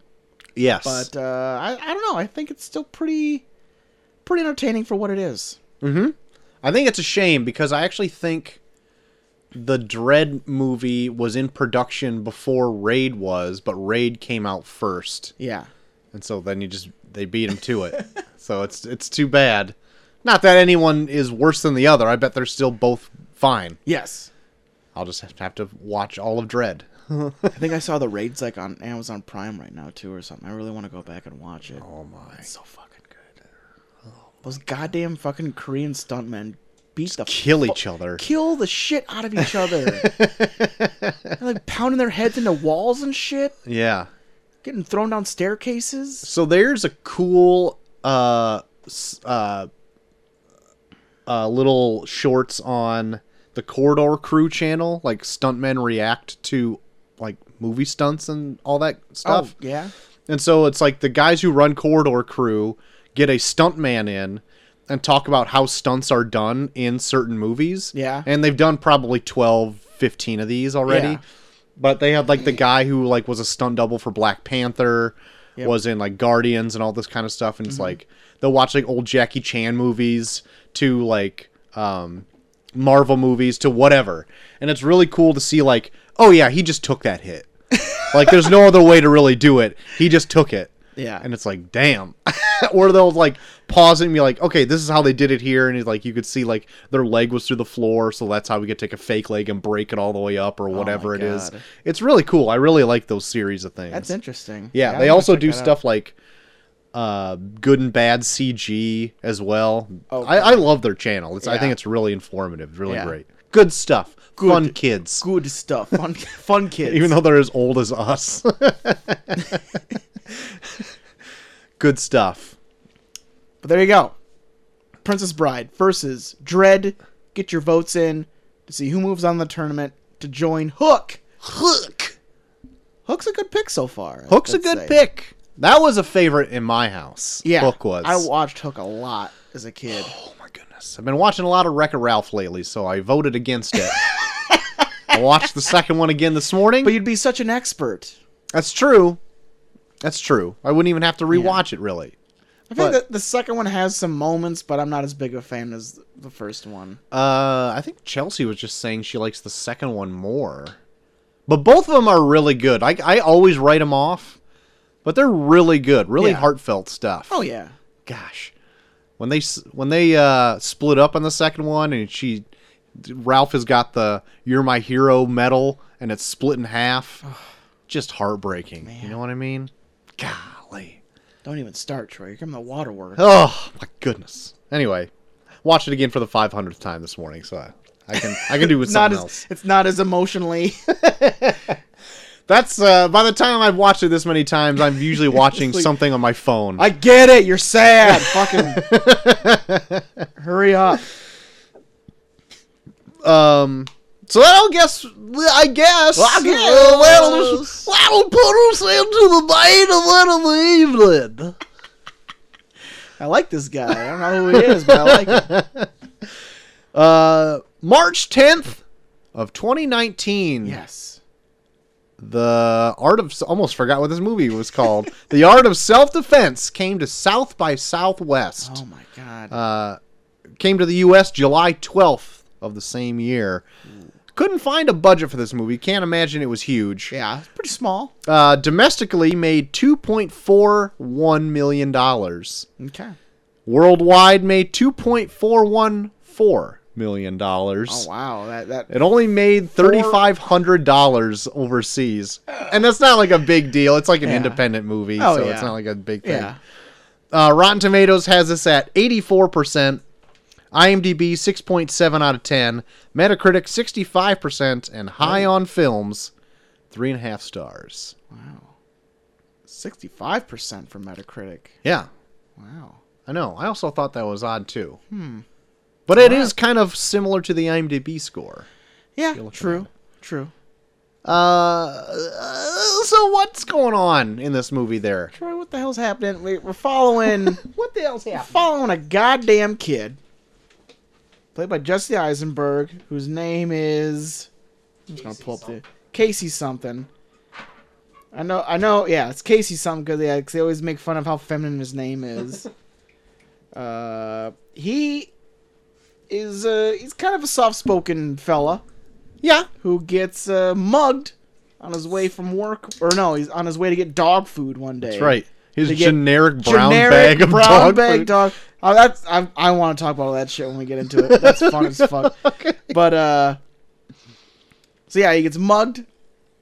Yes. But uh, I, I don't know. I think it's still pretty pretty entertaining for what it is. Mhm. I think it's a shame because I actually think the Dredd movie was in production before Raid was, but Raid came out first. Yeah. and so then you just they beat him to it. *laughs* so it's it's too bad. Not that anyone is worse than the other. I bet they're still both fine. Yes. I'll just have to, watch all of Dredd. I *laughs* think I saw the raids like on Amazon Prime right now too or something. I really want to go back and watch it. Oh my! It's so fucking good. Those goddamn fucking Korean stuntmen beat the Kill each other. kill the shit out of each other. *laughs* Like pounding their heads into walls and shit, Yeah. getting thrown down staircases. So there's a cool uh uh uh little shorts on the Corridor Crew channel, like stuntmen react to like movie stunts and all that stuff. Oh yeah, And so it's like the guys who run Corridor Crew get a stuntman in and talk about how stunts are done in certain movies. Yeah. And they've done probably 12, 15 of these already. Yeah. But they had like the guy who like was a stunt double for Black Panther, Yep. Mm-hmm. was in like Guardians and all this kind of stuff and it's like they'll watch like old Jackie Chan movies to like um Marvel movies to whatever. And it's really cool to see like, oh yeah, he just took that hit. *laughs* like there's no other way to really do it. He just took it. Yeah. And it's like, damn. *laughs* or they'll like pause it and be like, okay, this is how they did it here. And it's like you could see like their leg was through the floor, so that's how we could take a fake leg and break it all the way up or whatever my it is. It's really cool. I really like those series of things. That's interesting. Yeah, I they also do that out. stuff like uh, good and bad CG as well. Oh, I, I love their channel. It's, I think it's really informative. Really Yeah. great. Good stuff. Good. Fun kids. good stuff. Fun, *laughs* fun kids. Even though they're as old as us. *laughs* good stuff. But there you go. Princess Bride versus Dredd. Get your votes in to see who moves on the tournament to join Hook. Hook. Hook's a good pick so far. Hook's a good say. pick. That was a favorite in my house. Yeah, Hook was. I watched Hook a lot as a kid. Oh my goodness. I've been watching a lot of Wreck-It Ralph lately, so I voted against it. *laughs* I watched the second one again this morning. But you'd be such an expert. That's true. That's true. I wouldn't even have to rewatch it really. I think that the second one has some moments, but I'm not as big a fan as the first one. Uh, I think Chelsea was just saying she likes the second one more. But both of them are really good. I, I always write them off, but they're really good, really Yeah. heartfelt stuff. Oh yeah, gosh, when they when they uh, split up on the second one, and she Ralph has got the "You're My Hero" medal, and it's split in half, just heartbreaking. You know what I mean? Golly, Don't even start, Troy. You're giving the waterworks. Oh my goodness. Anyway, watched it again for the 500th time this morning, so I, I can I can do with *laughs* something as else. it's not as emotionally. *laughs* That's uh, by the time I've watched it this many times, I'm usually *laughs* watching like- something on my phone. I get it. You're sad. Fucking hurry up. Um, so that'll guess. I guess. Well, I guess. Uh, that'll, that'll put us into the main event of the evening. I like this guy. I don't know who he is, but I like him. *laughs* Uh, March 10th of 2019. Yes. The Art of almost forgot what this movie was called. *laughs* the Art of Self Defense came to South by Southwest. Oh my god. Uh, came to the U.S. July 12th of the same year. Couldn't find a budget for this movie. Can't imagine it was huge. yeah, it's pretty small. Uh, domestically made 2.41 million dollars. Okay. Worldwide made 2.414 million dollars. Oh wow. That that. It only made thirty five hundred dollars overseas, and that's not like a big deal. It's like an Yeah. independent movie, Oh, so yeah. it's not like a big thing. Yeah. Uh, Rotten Tomatoes has this at eighty four percent, IMDb six point seven out of ten, Metacritic sixty five percent, and High on Films three and a half stars. Wow. Sixty-five percent for Metacritic. Yeah, Wow. I know. I also thought that was odd too. Hmm. But it is kind of similar to the IMDb score. Yeah. True. True. Uh, so what's going on in this movie there? Troy, what the hell's happening? We- We're following. *laughs* What the hell's happening? following a goddamn kid played by Jesse Eisenberg, whose name is I'm just gonna pull up the Casey something. I know, I know, yeah, it's Casey something because yeah, 'cause they always make fun of how feminine his name is. *laughs* uh, he is uh, he's kind of a soft-spoken fella Yeah. who gets uh, mugged on his way from work, or no, he's on his way to get dog food one day. That's right. His generic brown generic bag of brown dog bag food. dog. Oh, that's I, I want to talk about all that shit when we get into it. That's *laughs* fun as fuck. But uh, so yeah, he gets mugged,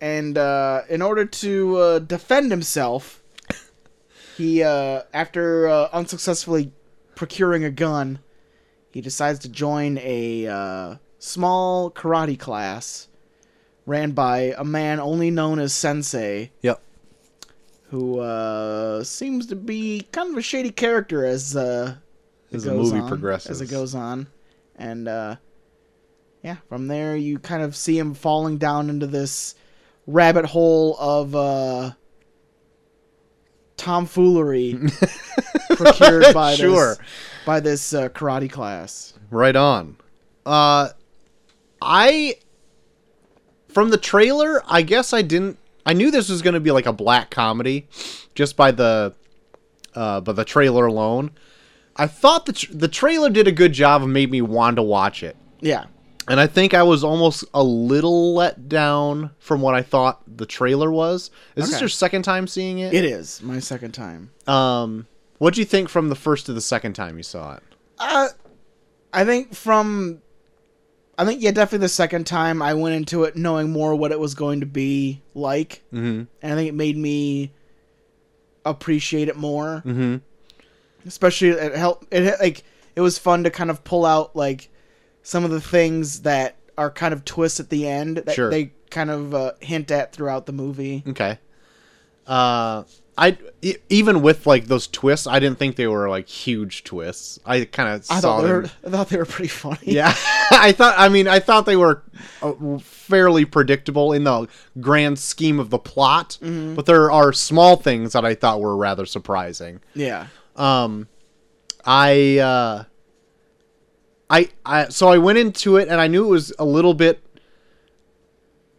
and uh, in order to uh, defend himself, he uh, after uh, unsuccessfully procuring a gun, he decides to join a uh, small karate class ran by a man only known as Sensei Yep. Who uh, seems to be kind of a shady character as uh, As the movie on- progresses. As it goes on, and uh, yeah, from there you kind of see him falling down into this rabbit hole of uh, tomfoolery *laughs* procured by Sure. this by this uh, karate class. Right on. Uh, I from the trailer, I guess I didn't. I knew this was going to be like a black comedy, just by the uh, by the trailer alone. I thought the tr- the trailer did a good job and made me want to watch it. Yeah, And I think I was almost a little let down from what I thought the trailer was. Is this your second time seeing it? it is my second time. Um, what do you think from the first to the second time you saw it? Uh, I think from, I think yeah, definitely the second time I went into it knowing more what it was going to be like, Mm-hmm. and I think it made me appreciate it more. Mm-hmm. Especially it helped. It like it was fun to kind of pull out like some of the things that are kind of twists at the end that Sure. they kind of uh, hint at throughout the movie. Okay. Uh, I even with like those twists, I didn't think they were like huge twists. I kind of saw thought they them. were. I thought they were pretty funny. Yeah, *laughs* I thought. I mean, I thought they were uh, fairly predictable in the grand scheme of the plot, Mm-hmm. but there are small things that I thought were rather surprising. Yeah. Um, I, uh, I, I, so I went into it and I knew it was a little bit.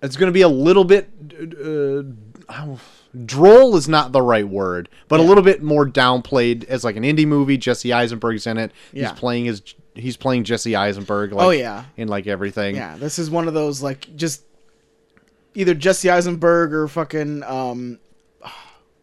It's going to be a little bit. Uh, uh, droll is not the right word, but a little bit more downplayed as like an indie movie. Jesse Eisenberg's in it. Yeah. He's playing his. He's playing Jesse Eisenberg. Like, Oh, yeah. in like everything. Yeah, this is one of those like just either Jesse Eisenberg or fucking um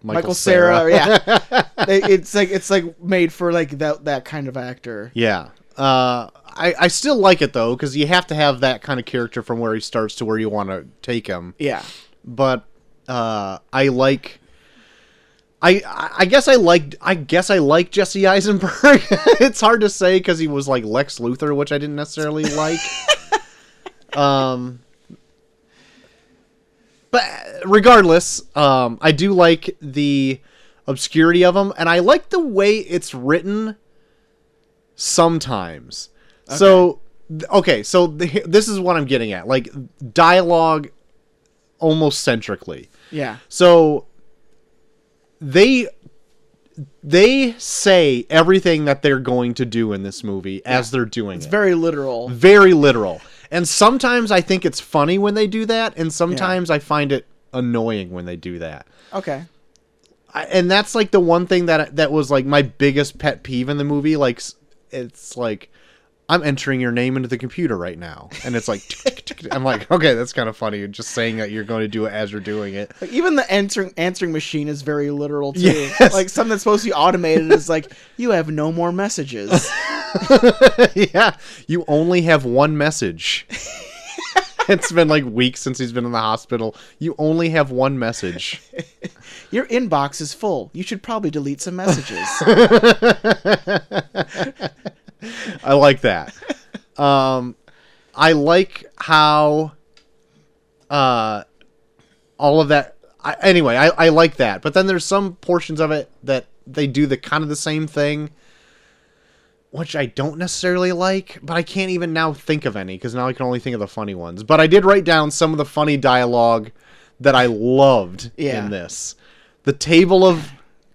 Michael, Cera. yeah, *laughs* it's like it's like made for like that that kind of actor. Yeah. Uh, I, I still like it though because you have to have that kind of character from where he starts to where you want to take him. Yeah, But uh, I like I I guess I like I guess I like Jesse Eisenberg. *laughs* it's hard to say because he was like Lex Luthor, which I didn't necessarily *laughs* like. um, but regardless, um, I do like the obscurity of him, and I like the way it's written. Sometimes, so okay, so the, this is what I'm getting at, like dialogue, almost centrically. Yeah. So they they say everything that they're going to do in this movie as they're doing It's it. It's very literal. very literal. And sometimes I think it's funny when they do that, and sometimes I find it annoying when they do that. Okay. I, and that's like the one thing that that was like my biggest pet peeve in the movie. Like it's like I'm entering your name into the computer right now, and it's like I'm like, okay, that's kind of funny. Just saying that you're going to do it as you're doing it. Like even the answering answering machine is very literal too. Yes. Like something that's supposed to be automated is like you have no more messages. *laughs* yeah, you only have one message. *laughs* it's been like weeks since he's been in the hospital. You only have one message. *laughs* Your inbox is full. You should probably delete some messages. *laughs* I like that. Um, I like how, uh, all of that. I, anyway, I, I like that. But then there's some portions of it that they do the kind of the same thing, which I don't necessarily like. But I can't even now think of any because now I can only think of the funny ones. But I did write down some of the funny dialogue that I loved Yeah. in this. The table of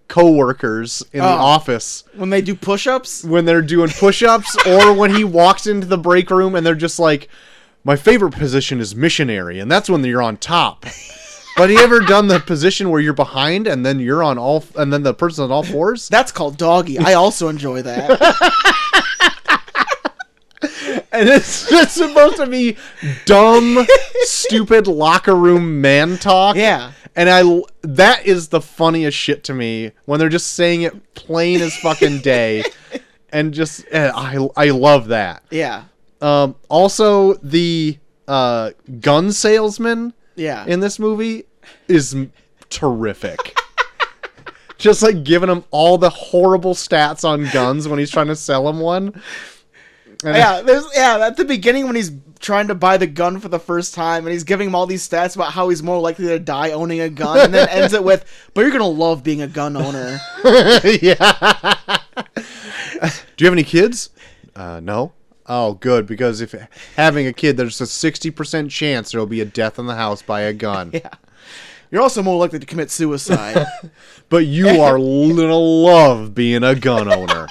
coworkers in the Oh. office when they do push-ups, when they're doing push-ups *laughs* or when he walks into the break room and they're just like my favorite position is missionary and that's when you're on top but you ever done the position where you're behind and then you're on all and then the person on all fours that's called doggy. I also enjoy that. *laughs* and it's just supposed to be dumb stupid locker room man talk Yeah. And i that is the funniest shit to me when they're just saying it plain as fucking *laughs* day and just eh, i i love that Yeah. Um, also, the uh, gun salesman Yeah. in this movie is terrific. *laughs* Just like giving him all the horrible stats on guns when he's trying to sell him one. And- yeah, *laughs* there's yeah, at the beginning when he's trying to buy the gun for the first time and he's giving him all these stats about how he's more likely to die owning a gun and then ends it with, *laughs* "But you're going to love being a gun owner." *laughs* yeah. Do you have any kids? Uh, no. Oh, good because if having a kid, there's a 60% chance there will be a death in the house by a gun. yeah. You're also more likely to commit suicide. But you are gonna love being a gun owner.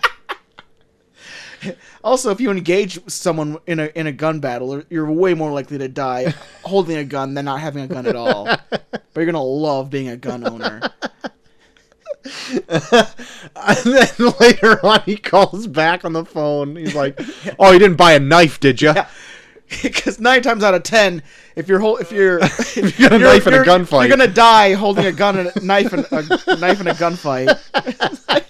Also, if you engage someone in a in a gun battle, you're way more likely to die *laughs* holding a gun than not having a gun at all. But you're going to love being a gun owner. *laughs* And then later on, he calls back on the phone. He's like, *laughs* "Oh, you didn't buy a knife, did you?" Because nine times out of ten, if you're hol- if you're if got a knife in a gunfight. you're gonna die holding a gun and a knife and a knife in a gunfight.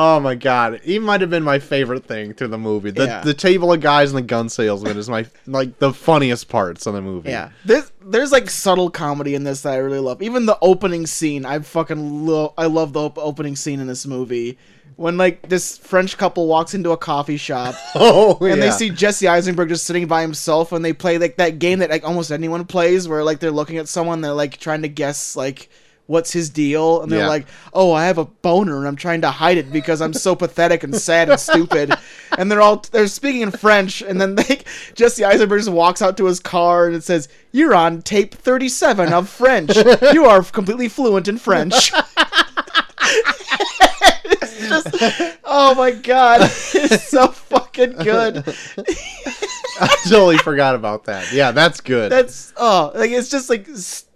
Oh my god, he might have been my favorite thing to the movie. The Yeah. the table of guys and the gun salesman is my like the funniest parts of the movie. Yeah, there's there's like subtle comedy in this that I really love. Even the opening scene, I fucking love. I love the op- opening scene in this movie when like this French couple walks into a coffee shop. *laughs* Oh, And they see Jesse Eisenberg just sitting by himself, and they play like that game that like almost anyone plays, where like they're looking at someone, they're like trying to guess like what's his deal, and they're Yeah. like, "Oh, I have a boner, and I'm trying to hide it because I'm so pathetic and sad and stupid." *laughs* And they're all they're speaking in French, and then they Jesse Eisenberg just walks out to his car, and it says, "You're on tape 37 of French. You are completely fluent in French." *laughs* It's just- oh my god, it's so fucking good. *laughs* I totally forgot about that. Yeah, that's good. That's oh, like it's just like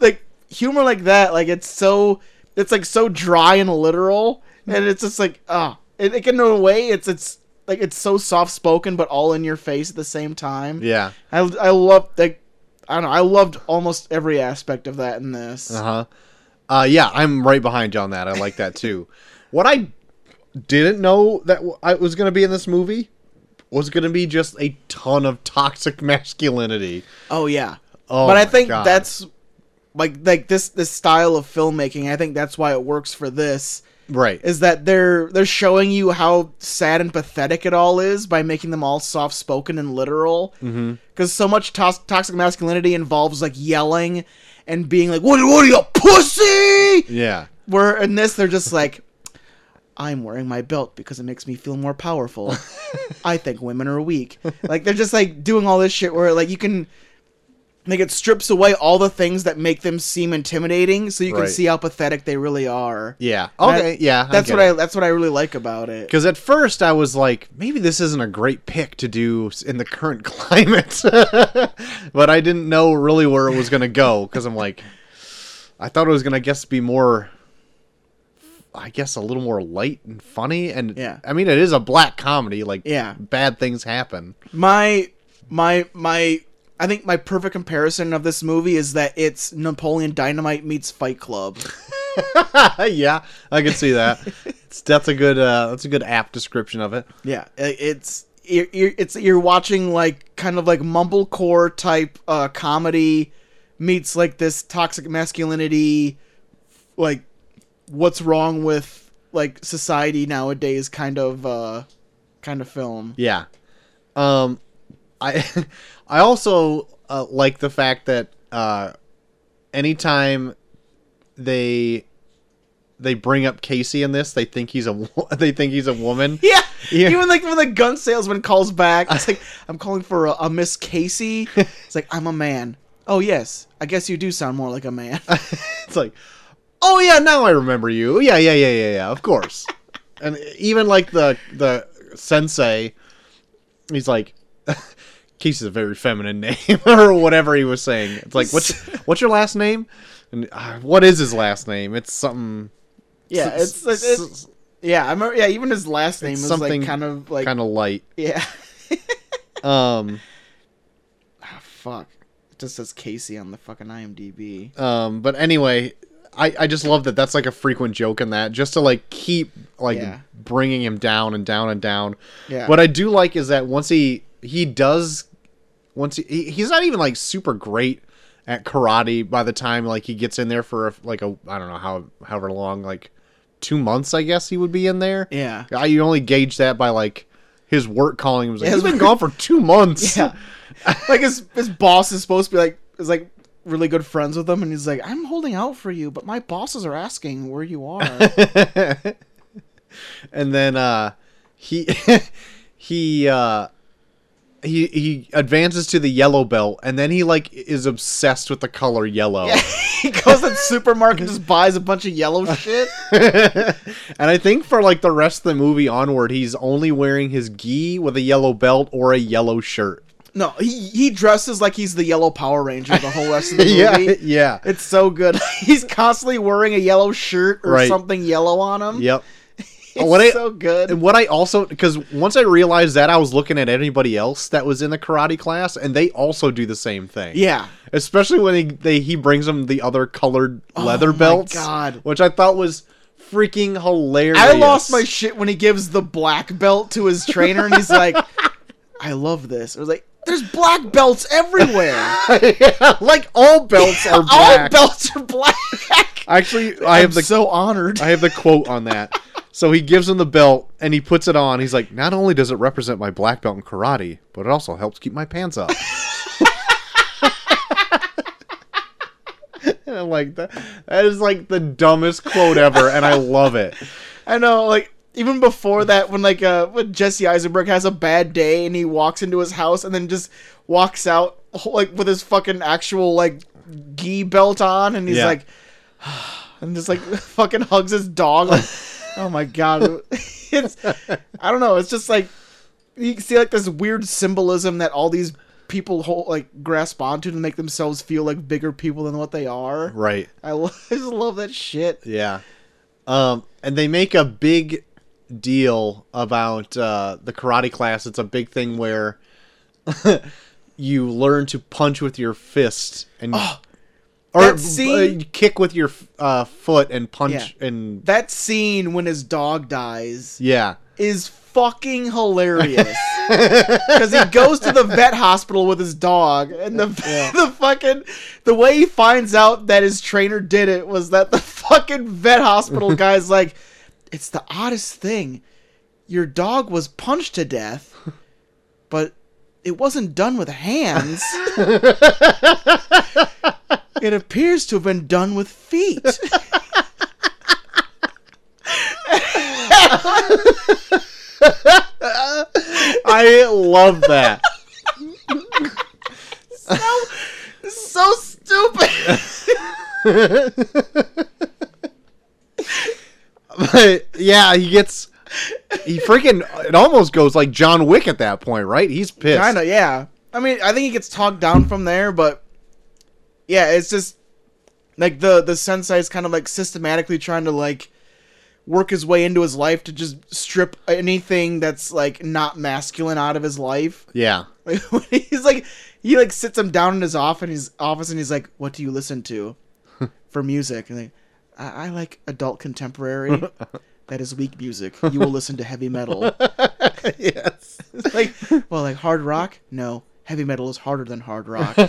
like humor like that. Like it's so it's like so dry and literal, and it's just like ah, it, it can in a way it's it's like it's so soft spoken but all in your face at the same time. yeah. I I love like I don't know. I loved almost every aspect of that in this. Uh-huh. Uh yeah, I'm right behind you on that. I like that too. *laughs* what I didn't know that w- I was going to be in this movie was going to be just a ton of toxic masculinity. Oh yeah, Oh but I think God. that's like like this this style of filmmaking. I think that's why it works for this. Right. Is that they're they're showing you how sad and pathetic it all is by making them all soft spoken and literal. Mm-hmm. Because so much tos- toxic masculinity involves like yelling and being like, "What? What are you, pussy?" yeah. Where in this they're just like, I'm wearing my belt because it makes me feel more powerful. *laughs* I think women are weak. Like they're just like doing all this shit where like you can like it strips away all the things that make them seem intimidating so you can Right. see how pathetic they really are. Yeah. That- Okay. yeah. That's what I that's what I really like about it. Because at first I was like, maybe this isn't a great pick to do in the current *laughs* climate, *laughs* but I didn't know really where it was gonna go. Because I'm like, I thought it was gonna, guess, be more, I guess, a little more light and funny. And Yeah. I mean, it is a black comedy. Like, Yeah. bad things happen. My my my I think my perfect comparison of this movie is that it's Napoleon Dynamite meets Fight Club. *laughs* yeah, I can see that. It's, that's a good, uh, that's a good apt description of it. Yeah, it's you're, you're, it's you're watching like kind of like mumblecore type uh, comedy meets like this toxic masculinity, like what's wrong with like society nowadays kind of uh, kind of film. Yeah. Um, I *laughs* I also uh, like the fact that uh, anytime they they bring up Casey in this, they think he's a *laughs* they think he's a woman. Yeah. Yeah. Even like when the gun salesman calls back, it's like *laughs* I'm calling for a, a Miss Casey. It's like I'm a man. Oh yes, I guess you do sound more like a man. it's like, oh yeah, now I remember you. Yeah, yeah, yeah, yeah, yeah. Of course. and even like the the sensei, he's like, Casey's a very feminine *laughs* name or whatever he was saying. It's like, what's *laughs* what's your last name? And uh, what is his last name? It's something. yeah, it's, it's, it's yeah. I remember. Yeah, even his last name is something like kind of like kind of light. yeah. *laughs* Um, Ah, fuck. It just says Casey on the fucking IMDb. um, but anyway, I, I just love that that's like a frequent joke in that just to like keep like Yeah. bringing him down and down and down. Yeah. What I do like is that once he he does once he, he he's not even like super great at karate by the time like he gets in there for a, like a I don't know how however long like 2 months I guess he would be in there. Yeah. I you only gauge that by like his work calling him was like Yeah, he's been gone for 2 months. *laughs* Yeah. like his his boss is supposed to be like is like really good friends with him and he's like I'm holding out for you but my bosses are asking where you are. *laughs* and then uh he *laughs* he uh he he advances to the yellow belt and then he like is obsessed with the color yellow *laughs* he goes to the supermarket and just buys a bunch of yellow shit. *laughs* and i think for like the rest of the movie onward he's only wearing his gi with a yellow belt or a yellow shirt No, he he dresses like he's the yellow Power Ranger the whole rest of the *laughs* movie. yeah yeah It's so good. He's constantly wearing a yellow shirt or Right. something yellow on him. yep *laughs* What I- so good. And what I also because once I realized that I was looking at anybody else that was in the karate class and they also do the same thing. yeah. especially when he they, he brings them the other colored oh leather Oh my belts. God. which I thought was freaking hilarious. I lost my shit when he gives the black belt to his trainer and he's *laughs* like, I love this. I was like, there's black belts everywhere. *laughs* yeah, like all belts are All black. belts are black. Actually, I have I'm the so honored. I have the quote on that. So he gives him the belt and he puts it on. He's like, not only does it represent my black belt in karate, but it also helps keep my pants up. *laughs* and I'm like, that, that is like the dumbest quote ever, and I love it. I know, like even before that, when like uh, when Jesse Eisenberg has a bad day and he walks into his house and then just walks out like with his fucking actual like gi belt on, and he's Yeah. like, *sighs* and just like *laughs* fucking hugs his dog. Like, *laughs* oh my god, *laughs* it's I don't know. It's just like you can see like this weird symbolism that all these people hold, like grasp onto to make themselves feel like bigger people than what they are. Right. I, lo- *laughs* I just love that shit. Yeah. Um, and they make a big deal about uh, the karate class. It's a big thing where *laughs* you learn to punch with your fist and *gasps* or That scene- uh, kick with your uh, foot and punch and that scene when his dog dies yeah. is fucking hilarious. *laughs* Because he goes to the vet hospital with his dog, and the *laughs* the fucking the way he finds out that his trainer did it was that the *laughs* fucking vet hospital guy's like, "It's the oddest thing. Your dog was punched to death, but it wasn't done with hands. *laughs* it appears to have been done with feet." *laughs* I love that. so so stupid. *laughs* but yeah, he gets he freaking it almost goes like John Wick at that point, right? He's pissed. Kind of, yeah. I mean, I think he gets talked down from there, but yeah, it's just like the the sensei is kind of like systematically trying to like work his way into his life to just strip anything that's like not masculine out of his life. Yeah. Like *laughs* he's like he like sits him down in his office and his office and he's like, "What do you listen to *laughs* for music?" And like, I, I like adult contemporary. *laughs* That is weak music. You will listen to heavy metal. *laughs* yes. Like, *laughs* well, like hard rock? No, heavy metal is harder than hard rock. *laughs* and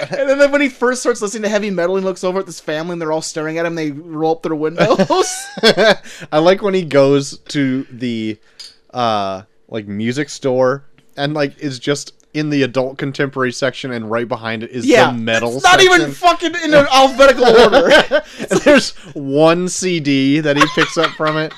then when he first starts listening to heavy metal, he looks over at this family and they're all staring at him. They roll up their windows. I like when he goes to the uh like music store and like is just in the adult contemporary section and right behind it is yeah, the metal It's not section. even fucking in an alphabetical *laughs* order. and there's one CD that he picks up from it.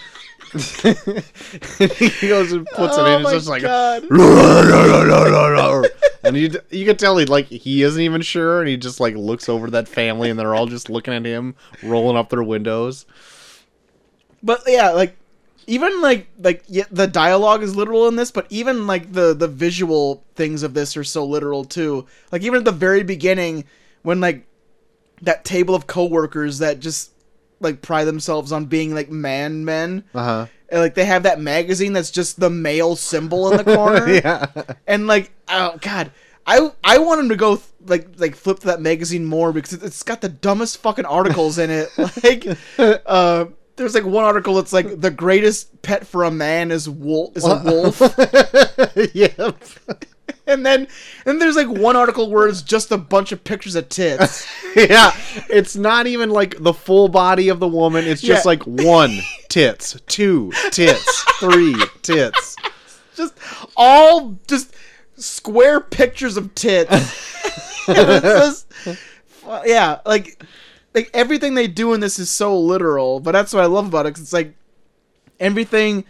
*laughs* he goes and puts it Oh in. It's oh just like, *laughs* and you you can tell he like he isn't even sure, and he just like looks over that family, and they're all just looking at him, rolling up their windows. But yeah, like even like like yeah, the dialogue is literal in this, but even like the the visual things of this are so literal too. Like even at the very beginning, when like that table of coworkers that just like pride themselves on being like man men. Uh huh. And, like they have that magazine that's just the male symbol in the *laughs* corner. yeah. And like, oh god, I I want him to go th- like like flip that magazine more because it- it's got the dumbest fucking articles in it. *laughs* Like, *laughs* uh, there's like one article that's like the greatest pet for a man is wolf is a wolf, *laughs* yep. *laughs* and then and there's like one article where it's just a bunch of pictures of tits. *laughs* yeah. It's not even like the full body of the woman. It's just Yeah. like one tits, two tits, three tits. just all just square pictures of tits. It's just- yeah, like like everything they do in this is so literal, but that's what I love about it. Cause it's like everything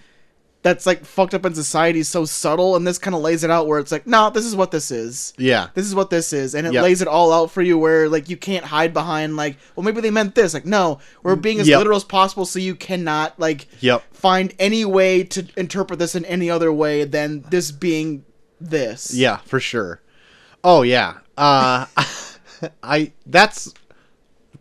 that's like fucked up in society is so subtle, and this kind of lays it out where it's like, no, this is what this is. Yeah. This is what this is, and it Yep. lays it all out for you where like you can't hide behind like, well, maybe they meant this. Like, no, we're being as Yep. literal as possible, so you cannot like Yep. find any way to interpret this in any other way than this being this. Yeah, for sure. Oh yeah. Uh *laughs* I that's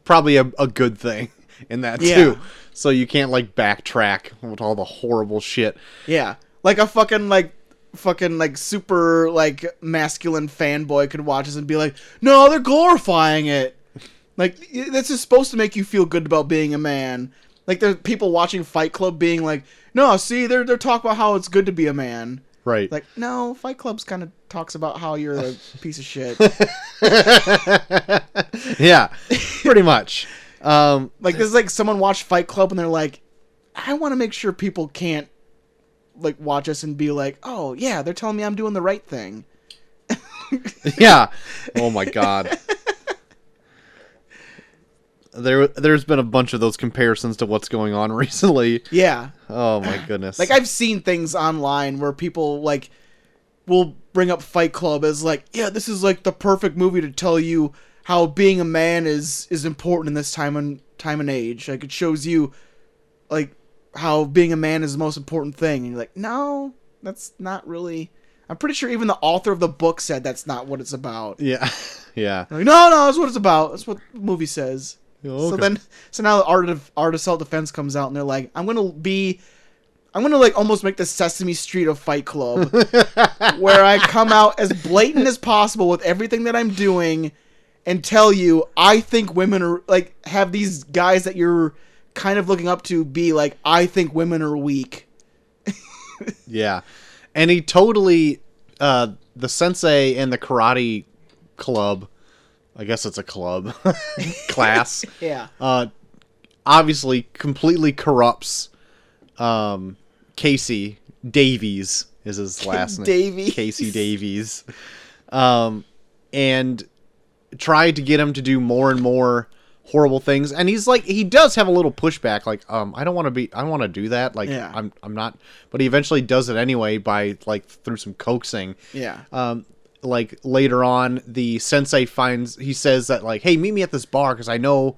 probably a, a good thing *laughs* in that Yeah. too. So you can't like backtrack with all the horrible shit. Yeah. Like a fucking like fucking like super like masculine fanboy could watch this and be like, "No, they're glorifying it." Like this is supposed to make you feel good about being a man. Like there's people watching Fight Club being like, "No, see, they're they're talking about how it's good to be a man." Right. Like, no, Fight Club's kind of talks about how you're a *laughs* piece of shit. *laughs* yeah. Pretty much. Um Like this is like someone watched Fight Club and they're like, I want to make sure people can't like watch us and be like, oh yeah, they're telling me I'm doing the right thing. *laughs* yeah. Oh my god. There, there's been a bunch of those comparisons to what's going on *laughs* recently. Yeah, Oh my goodness! like I've seen things online where people like will bring up Fight Club as like, yeah, this is like the perfect movie to tell you how being a man is is important in this time and time and age. Like it shows you like how being a man is the most important thing, and you're like, no, that's not really. I'm pretty sure even the author of the book said that's not what it's about. yeah, *laughs* yeah. Like, no, no, that's what it's about. That's what the movie says. Oh, So then, so now the art of art of self defense comes out, and they're like, I'm gonna be, I'm gonna like almost make the Sesame Street of Fight Club, *laughs* where I come out as blatant as possible with everything that I'm doing, and tell you, I think women are like have these guys that you're kind of looking up to be like, I think women are weak. *laughs* Yeah. And he totally uh the sensei and the karate club, I guess it's a club *laughs* class, *laughs* Yeah. uh obviously completely corrupts um Casey Davies is his *laughs* last name. Davies. Casey Davies. Um and tried to get him to do more and more horrible things and he's like he does have a little pushback like um I don't want to be I want to do that like Yeah. I'm I'm not but he eventually does it anyway by like through some coaxing Yeah. um like later on the sensei finds he says that like hey meet me at this bar because I know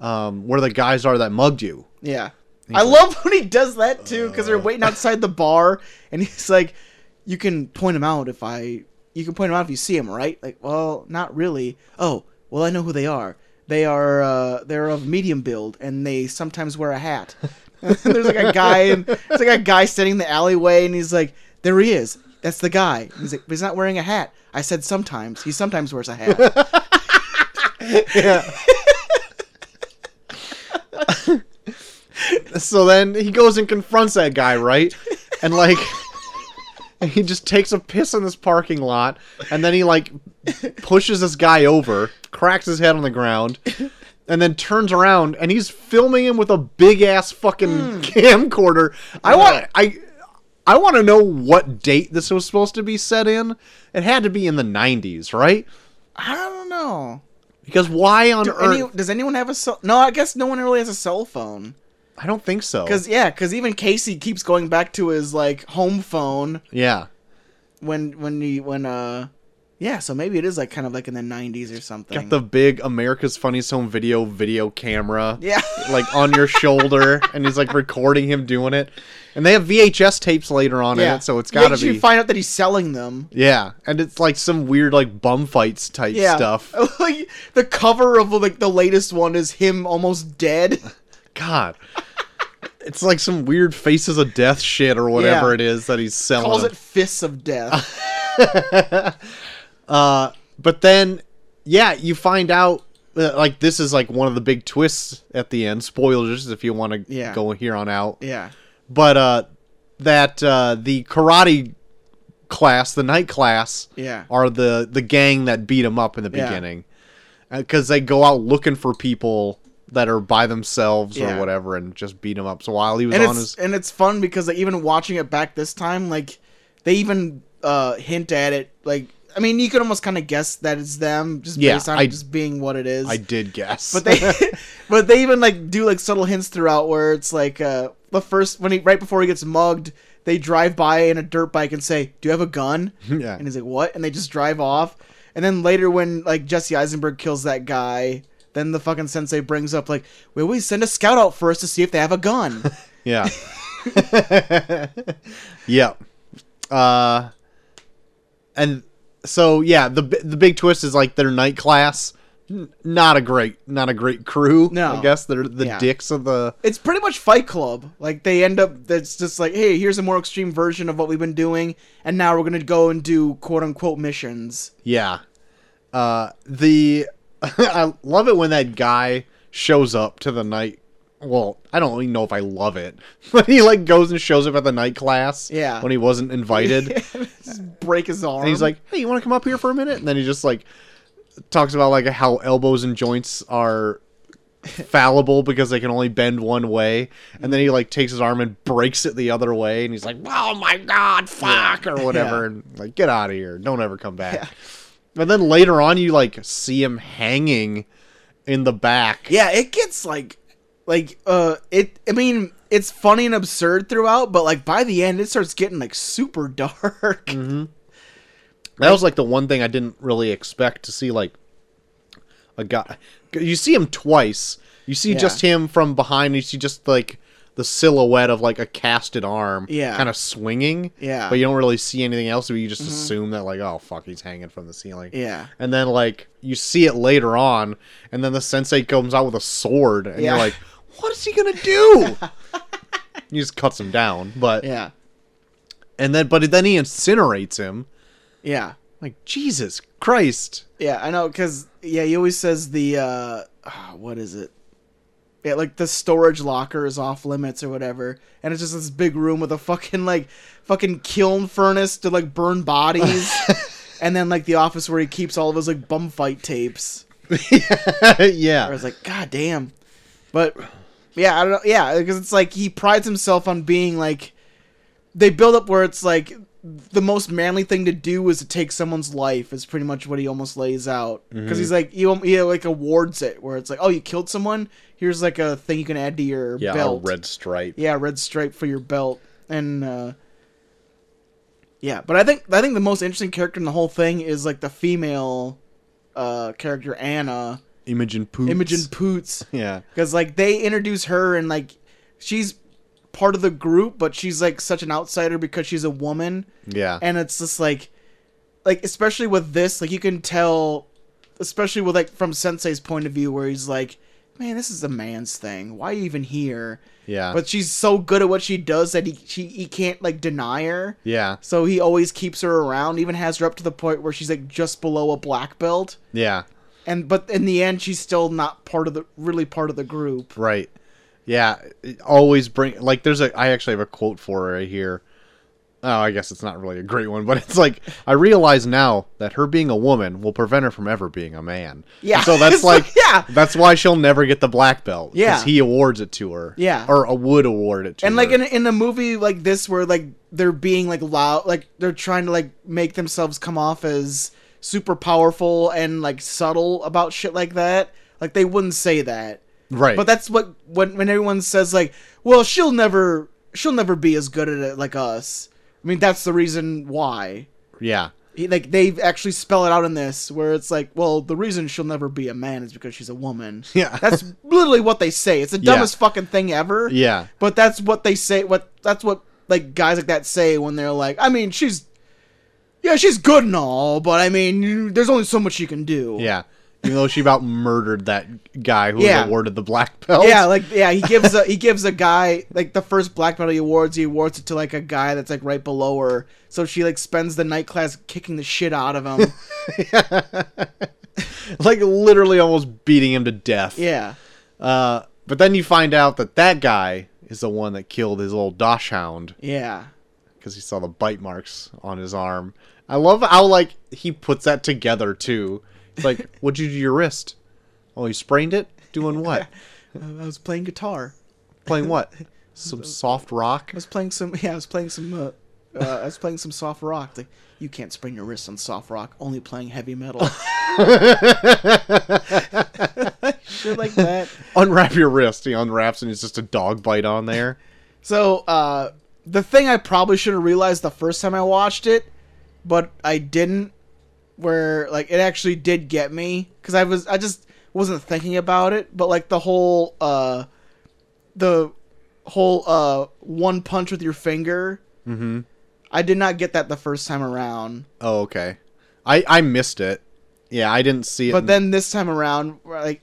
um where the guys are that mugged you Yeah. I love when he does that too because they're waiting outside the bar and he's like, "You can point him out if I, you can point him out if you see him, right?" Like, well, not really. Oh, well, I know who they are. They are uh, they're of medium build and they sometimes wear a hat. *laughs* there's like a guy and there's like a guy standing in the alleyway and he's like, "There he is. That's the guy." He's like, "But he's not wearing a hat." I said sometimes. He sometimes wears a hat. *laughs* yeah *laughs* so then he goes and confronts that guy right and like *laughs* he just takes a piss in this parking lot and then he like pushes this guy over cracks his head on the ground and then turns around and he's filming him with a big ass fucking hmm. camcorder i want i i want to know what date this was supposed to be set in it had to be in the 90s right I don't know. because why on Do earth any, does anyone have a cell? No, I guess no one really has a cell phone. i don't think so Cause yeah, cause even Casey keeps going back to his like home phone yeah when when he when uh yeah. So maybe it is like kind of like in the '90s or something. got the big america's funniest home video video camera yeah. *laughs* like on your shoulder and he's like recording him doing it and they have vhs tapes later on in it so it's gotta Makes be You find out that he's selling them. yeah and it's like some weird like bum fights type Yeah. stuff *laughs* like the cover of like the latest one is him almost dead. *laughs* god it's like some weird faces of death shit or whatever Yeah. it is that he's selling Calls it fists of death. Uh, but then, yeah, you find out uh, like this is like one of the big twists at the end. Spoilers if you want to Yeah. go here on out. yeah. But uh, that uh, the karate class, the night class, Yeah. are the the gang that beat him up in the beginning because they go out looking for people that are by themselves Yeah. or whatever and just beat him up. So while he was and on his and it's fun because like, even watching it back this time, like they even uh hint at it. Like I mean, you could almost kind of guess that it's them just Yeah, based on I- just being what it is. I did guess, but they *laughs* *laughs* but they even like do like subtle hints throughout where it's like uh the first when he right before he gets mugged they drive by in a dirt bike and say do you have a gun *laughs* yeah. and he's like what and they just drive off and then later when like jesse eisenberg kills that guy then the fucking sensei brings up like we always send a scout out first to see if they have a gun Yeah. yep. Uh, and so yeah, the the big twist is like their night class. N- Not a great, not a great crew. No. I guess they're the Yeah. dicks of the. it's pretty much fight club like they end up that's just like hey here's a more extreme version of what we've been doing and now we're gonna go and do quote unquote missions Yeah. Uh, the *laughs* I love it when that guy shows up to the night. Well, I don't even know if I love it, *laughs* but he like goes and shows up at the night class. Yeah. When he wasn't invited. *laughs* Break his arm And he's like, "Hey, you want to come up here for a minute?" And then he just like talks about like how elbows and joints are fallible because they can only bend one way. And then he like takes his arm and breaks it the other way, and he's like, "Oh my god, fuck!" or whatever, Yeah. and like, "Get out of here! Don't ever come back." And then later on, you like see him hanging in the back. Yeah, it gets like like uh it I mean, it's funny and absurd throughout, but like by the end it starts getting like super *laughs* dark. Mm-hmm. That was like the one thing I didn't really expect to see like a guy. You see him twice. You see Yeah. just him from behind. You see just like the silhouette of like a casted arm, Yeah. kind of swinging. Yeah. but you don't really see anything else. So you just assume that like, oh fuck, he's hanging from the ceiling. Yeah. and then like you see it later on, and then the sensei comes out with a sword, and Yeah. you're like, what is he gonna do? *laughs* he just cuts him down, but Yeah. and then but then he incinerates him Yeah. Like Jesus Christ. Yeah, I know, because yeah, he always says the uh, ah, what is it? Yeah, like the storage locker is off limits or whatever, and it's just this big room with a fucking like fucking kiln furnace to like burn bodies, *laughs* and then like the office where he keeps all of his like bum fight tapes. *laughs* Yeah, I was like, God damn, but yeah, I don't know, yeah, because it's like he prides himself on being like they build up where it's like the most manly thing to do is to take someone's life is pretty much what he almost lays out. Because he's like he, he like awards it where it's like oh you killed someone? Here's like a thing you can add to your Yeah, belt. red stripe. yeah red stripe for your belt. And uh yeah but i think i think the most interesting character in the whole thing is like the female uh character anna. Imogen Poots. imogen poots. *laughs* Yeah. because like they introduce her and like she's part of the group but she's like such an outsider because she's a woman Yeah. and it's just like like especially with this like you can tell especially with like from sensei's point of view where he's like man this is a man's thing why are you even here yeah. but she's so good at what she does that he she he can't like deny her yeah. so he always keeps her around even has her up to the point where she's like just below a black belt Yeah. and but in the end she's still not part of the really part of the group Right. Yeah. always bring like there's a I actually have a quote for her right here. Oh, I guess it's not really a great one, *laughs* but it's like I realize now that her being a woman will prevent her from ever being a man. Yeah. And so that's *laughs* like- yeah. That's why she'll never get the black belt. Yeah. he awards it to her. Yeah. Or uh, would award it to and her. like in in a movie like this where like they're being like loud like they're trying to like make themselves come off as super powerful and like subtle about shit like that like they wouldn't say that right. but that's what when when everyone says like well she'll never she'll never be as good at it like us i mean that's the reason why yeah. He- like they actually spell it out in this where it's like well the reason she'll never be a man is because she's a woman *laughs* Yeah. that's literally what they say it's the Yeah. dumbest fucking thing ever Yeah. but that's what they say. What that's what like guys like that say when they're like, I mean, she's yeah, she's good and all, but I mean, you, there's only so much she can do. Yeah. Even though she about murdered that guy who Yeah. was awarded the black belt. Yeah, like yeah, he gives a he gives a guy like the first black belt he awards, he awards it to like a guy that's like right below her. So she like spends the night class kicking the shit out of him. *laughs* *laughs* like literally almost beating him to death. yeah. Uh, but then you find out that that guy is the one that killed his old dachshund Yeah. because he saw the bite marks on his arm. I love how like he puts that together too. It's like, what'd you do to your wrist? Oh, you sprained it. Doing what? *laughs* I was playing guitar. Playing what? Some *laughs* soft rock. I was playing some yeah, I was playing some uh, uh, I was playing some soft rock. Like, you can't sprain your wrist on soft rock, only playing heavy metal. *laughs* Shit like that. Unwrap your wrist. He unwraps and it's just a dog bite on there. So, uh, the thing I probably should have realized the first time I watched it, but I didn't, where like it actually did get me because I was I just wasn't thinking about it, but like the whole uh, the whole uh one punch with your finger. Mm-hmm. I did not get that the first time around, Oh, okay. I I missed it. Yeah, I didn't see it. but in- then this time around, like,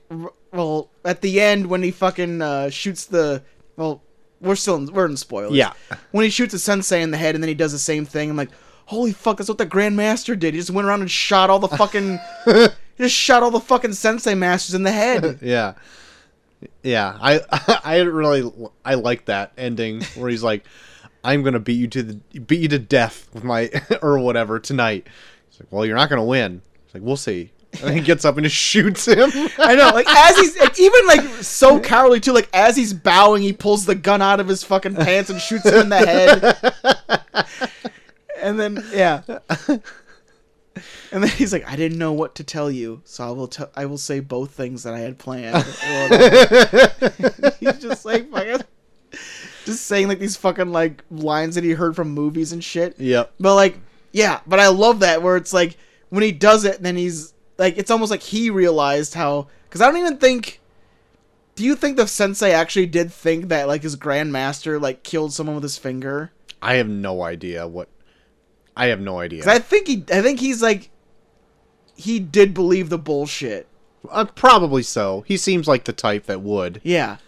well, at the end when he fucking uh, shoots the well, we're still in, we're in spoilers. yeah, when he shoots a sensei in the head and then he does the same thing, I'm like, holy fuck, that's what the Grandmaster did. He just went around and shot all the fucking, *laughs* he just shot all the fucking sensei masters in the head. *laughs* yeah, yeah. I *laughs* I really I like that ending where he's like, "I'm gonna beat you to the beat you to death with my or whatever tonight." He's like, "Well, you're not gonna win." He's like, "We'll see." And he gets up and just shoots him. I know, like as he's like, even like so cowardly too. Like as he's bowing, he pulls the gun out of his fucking pants and shoots him in the head. And then yeah, and then he's like, "I didn't know what to tell you, so I will tell. I will say both things that I had planned." *laughs* *laughs* he's just like fucking, just saying like these fucking like lines that he heard from movies and shit. yep. But like, yeah, but I love that where it's like when he does it, then he's like, it's almost like he realized how. Because I don't even think. Do you think the sensei actually did think that like his grandmaster like killed someone with his finger? I have no idea what. I have no idea. I think he, I think he's like, he did believe the bullshit. Uh, probably so. He seems like the type that would. Yeah.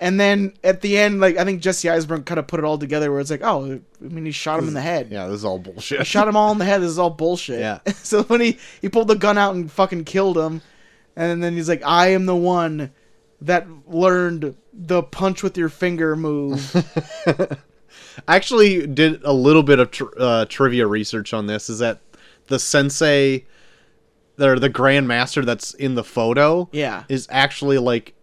And then at the end, like I think Jesse Eisenberg kind of put it all together, where it's like, oh, I mean, he shot him in the head. Yeah, this is all bullshit. He shot him all in the head. This is all bullshit. Yeah. *laughs* so when he he pulled the gun out and fucking killed him, and then he's like, I am the one that learned the punch with your finger move. *laughs* I actually did a little bit of tr- uh, trivia research on this. Is that the sensei, or the grandmaster that's in the photo, yeah. is actually like,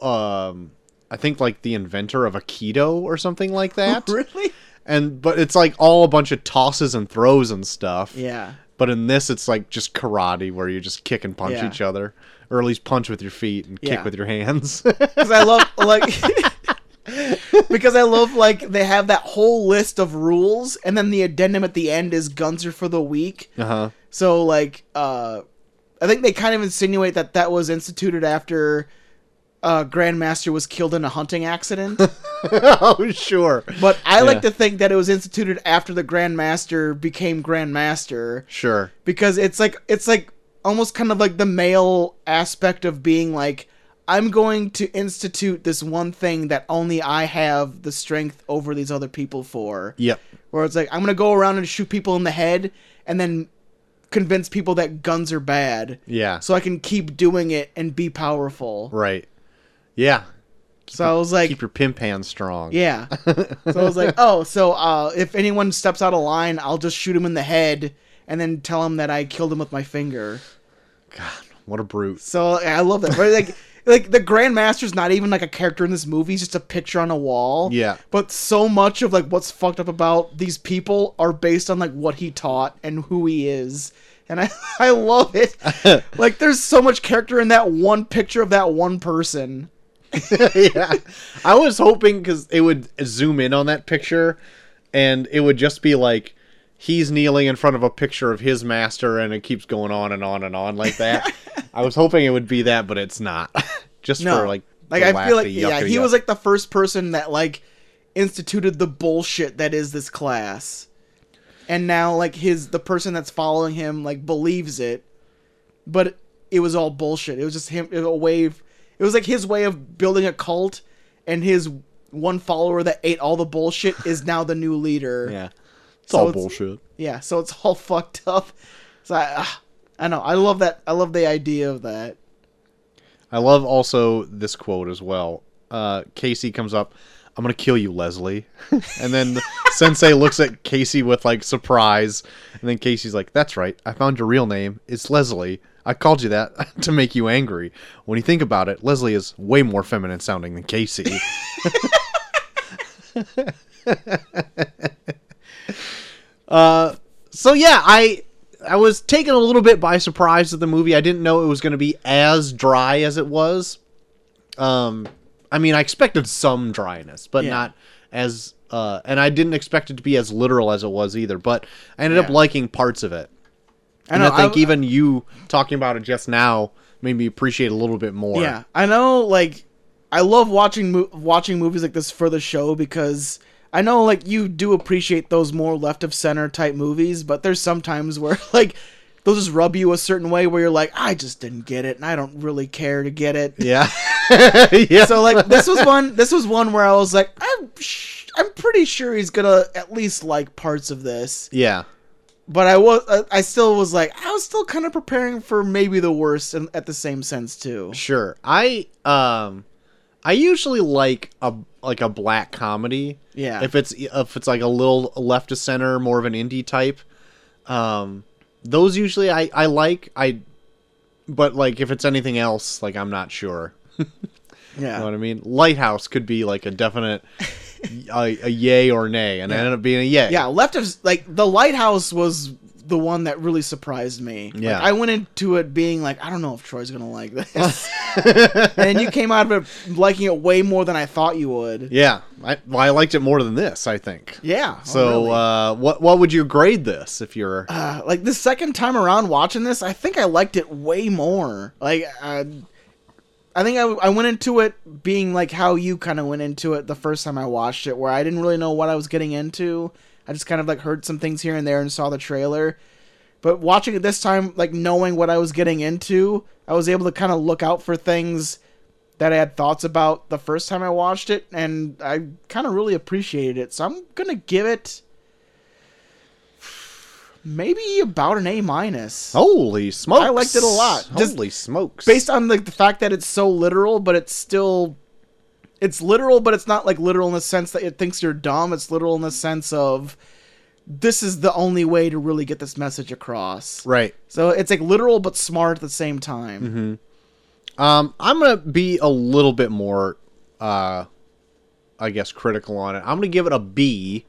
um, I think like the inventor of Aikido or something like *laughs* that. really? and but it's like all a bunch of tosses and throws and stuff. Yeah. But in this, it's like just karate, where you just kick and punch Yeah. each other, or at least punch with your feet and Yeah. kick with your hands. *laughs* Because I love like. *laughs* because I love like they have that whole list of rules, and then the addendum at the end is guns are for the weak. uh huh. So like, uh, I think they kind of insinuate that that was instituted after uh, Grandmaster was killed in a hunting accident. *laughs* oh sure, but I Yeah. like to think that it was instituted after the Grandmaster became Grandmaster sure. because it's like it's like almost kind of like the male aspect of being like I'm going to institute this one thing that only I have the strength over these other people for Yep. where it's like I'm gonna go around and shoot people in the head and then convince people that guns are bad, Yeah. so I can keep doing it and be powerful. Right. Yeah. So I was like, Keep your pimp hand strong. yeah. *laughs* So I was like, oh, so uh, if anyone steps out of line, I'll just shoot him in the head and then tell him that I killed him with my finger. God, what a brute. So I love that. But like. *laughs* Like the Grandmaster's not even like a character in this movie; he's just a picture on a wall. Yeah. But so much of like what's fucked up about these people are based on like what he taught and who he is. And I *laughs* I love it. *laughs* like there's so much character in that one picture of that one person. *laughs* yeah. I was hoping because it would zoom in on that picture and it would just be like he's kneeling in front of a picture of his master and it keeps going on and on and on like that. *laughs* I was hoping it would be that, but it's not. *laughs* just No. for like Like I feel like yeah, he yuck. was like the first person that like instituted the bullshit that is this class. And now like his the person that's following him like believes it. But it was all bullshit. It was just him a way of, it was like his way of building a cult and his one follower that ate all the bullshit is now the new leader. Yeah. It's So all it's- bullshit. Yeah, so it's all *laughs* fucked up. So I, ah, I know. I love that. I love the idea of that. I love also this quote as well. Uh, Casey comes up, I'm gonna kill you, Leslie. *laughs* and then Sensei looks at Casey with like surprise, and then Casey's like, "That's right, I found your real name. It's Leslie. I called you that *laughs* to make you angry. When you think about it, Leslie is way more feminine sounding than Casey." Uh, so yeah, I I was taken a little bit by surprise at the movie. I didn't know it was going to be as dry as it was. Um, I mean, I expected some dryness, but Yeah. not as. Uh, and I didn't expect it to be as literal as it was either. But I ended up liking parts of it. And know, I think I- even you talking about it just now made me appreciate it a little bit more. Yeah, I know. Like, I love watching mo- watching movies like this for the show because I know like you do appreciate those more left of center type movies, but there's sometimes where *laughs* like they'll just rub you a certain way where you're like, I just didn't get it, and I don't really care to get it. Yeah. *laughs* yeah. So like this was one this was one where I was like, I'm sh- I'm pretty sure he's gonna at least like parts of this, yeah. but I was I- I still was like I was still kind of preparing for maybe the worst in, at the same sense too. Sure. I um I usually like a like a black comedy. Yeah. If it's if it's like a little left to center, more of an indie type. Um those usually I I like. I but like if it's anything else, like I'm not sure. *laughs* Yeah. You know what I mean? Lighthouse could be like a definite *laughs* a, a yay or nay and it ended up being a yay. Yeah, left of like the lighthouse was the one that really surprised me. Like, Yeah. I went into it being like, I don't know if Troy's gonna like this, *laughs* and you came out of it liking it way more than I thought you would. Yeah. I well, I liked it more than this, I think. Yeah. oh, So really. uh what what would you grade this if you're Uh, like the second time around watching this, I think I liked it way more. Like, uh, I think I, I went into it being like how you kind of went into it the first time I watched it, where I didn't really know what I was getting into. I just kind of like heard some things here and there and saw the trailer. But watching it this time, like knowing what I was getting into, I was able to kind of look out for things that I had thoughts about the first time I watched it, and I kind of really appreciated it. So I'm gonna give it maybe about an A minus. Holy smokes! I liked it a lot. Just Holy smokes! based on like the fact that it's so literal, but it's still it's literal, but it's not like literal in the sense that it thinks you're dumb. It's literal in the sense of this is the only way to really get this message across. right. So it's like literal but smart at the same time. Um, I'm gonna be a little bit more, uh, I guess, critical on it. I'm gonna give it a B.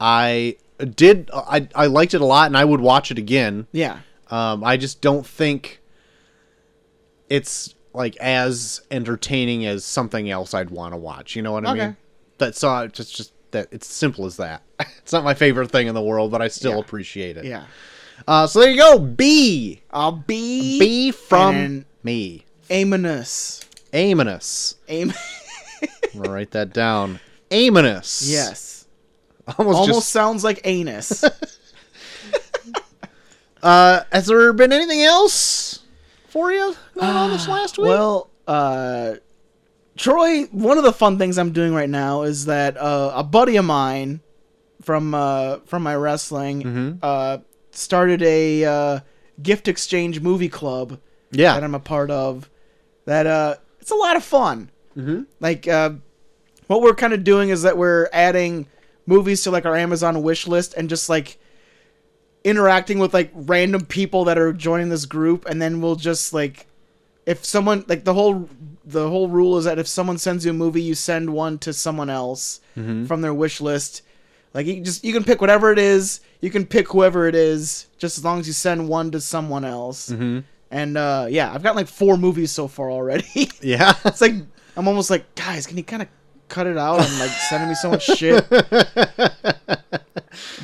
I did. I I liked it a lot, and I would watch it again. Yeah. Um, I just don't think it's like as entertaining as something else I'd want to watch. You know what I Okay. mean? That's uh, just just that it's simple as that. *laughs* it's not my favorite thing in the world, but I still Yeah. appreciate it. Yeah. Uh, so there you go. B. I'll be B from me. Aminus. Aminus. Aim *laughs* I'm gonna write that down. Aminus. Yes. Almost, Almost just. sounds like anus. *laughs* Uh, has there been anything else for you going on this last week? Well, uh, Troy, one of the fun things I'm doing right now is that uh, a buddy of mine from uh, from my wrestling Mm-hmm. uh, started a uh, gift exchange movie club that. I'm a part of. That uh, it's a lot of fun. Mm-hmm. Like uh, what we're kind of doing is that we're adding movies to like our Amazon wish list and just like interacting with like random people that are joining this group and then we'll just like if someone like the whole the whole rule is that if someone sends you a movie you send one to someone else from their wish list. Like you just you can pick whatever it is. You can pick whoever it is just as long as you send one to someone else. Mm-hmm. and uh yeah i've got like four movies so far already. *laughs* Yeah. it's like I'm almost like, guys, can you kind of cut it out? I'm like sending me so much shit. *laughs*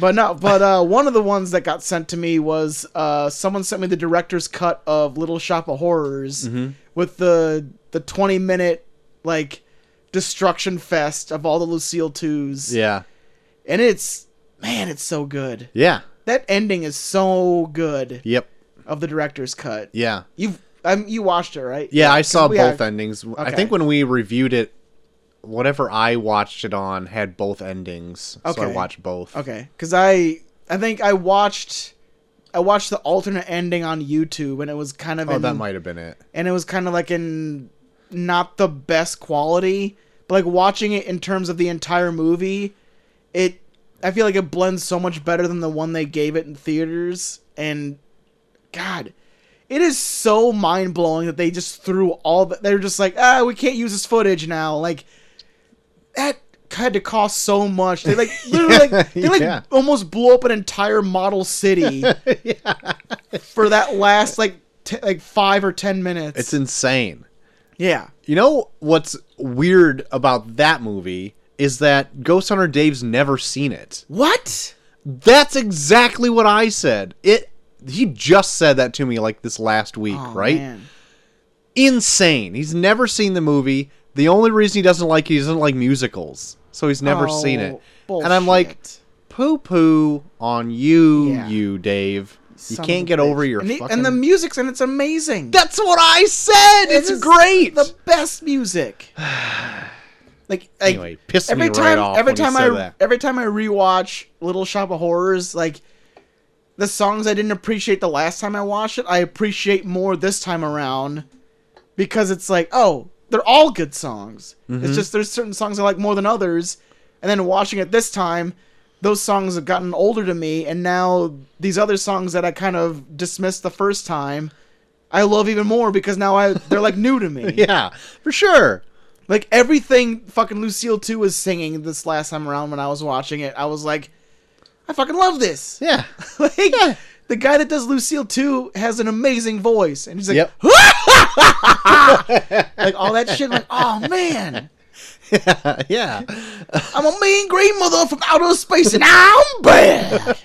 but no, but uh, one of the ones that got sent to me was uh, someone sent me the director's cut of Little Shop of Horrors with the the 20 minute like destruction fest of all the Lucille twos, yeah. and it's man, it's so good. Yeah. That ending is so good Yep. of the director's cut. Yeah. You've um, you watched it, right? Yeah, I saw both had- endings. I think when we reviewed it, whatever I watched it on had both endings. So I watched both. Okay, because I I think I watched I watched the alternate ending on YouTube, and it was kind of Oh, in, that might have been it. and it was kind of like in not the best quality, but like watching it in terms of the entire movie, it I feel like it blends so much better than the one they gave it in theaters, and God. It is so mind blowing that they just threw all the, they're just like ah we can't use this footage now like that had to cost so much they like *laughs* literally like they like Yeah. almost blew up an entire model city *laughs* for that last like t- like five or ten minutes It's insane. yeah You know what's weird about that movie is that Ghost Hunter Dave's never seen it. what That's exactly what I said. It he just said that to me like this last week, Oh, right? man. Insane. He's never seen the movie. The only reason he doesn't like it, he doesn't like musicals. So he's never oh, seen it. Oh, And I'm like, bullshit. poo poo on you, Yeah. you Dave. You can't get bitch. over your and, the- fucking. and the music's and it's amazing That's what I said. It It's great. the best music *sighs* like, like anyway, pissed every me time right off. every time I that. every time I rewatch Little Shop of Horrors, like the songs I didn't appreciate the last time I watched it, I appreciate more this time around because it's like, oh, they're all good songs. Mm-hmm. It's just there's certain songs I like more than others, and then watching it this time, those songs have gotten older to me, and now these other songs that I kind of dismissed the first time, I love even more because now I they're like new to me. *laughs* yeah, for sure. Like everything fucking Lucille 2 was singing this last time around when I was watching it, I was like, I fucking love this. Yeah. *laughs* like, the guy that does Lucille 2 has an amazing voice. And he's like, Yep. *laughs* like all that shit. like, oh man, yeah. I'm a mean green mother from outer space and I'm bad.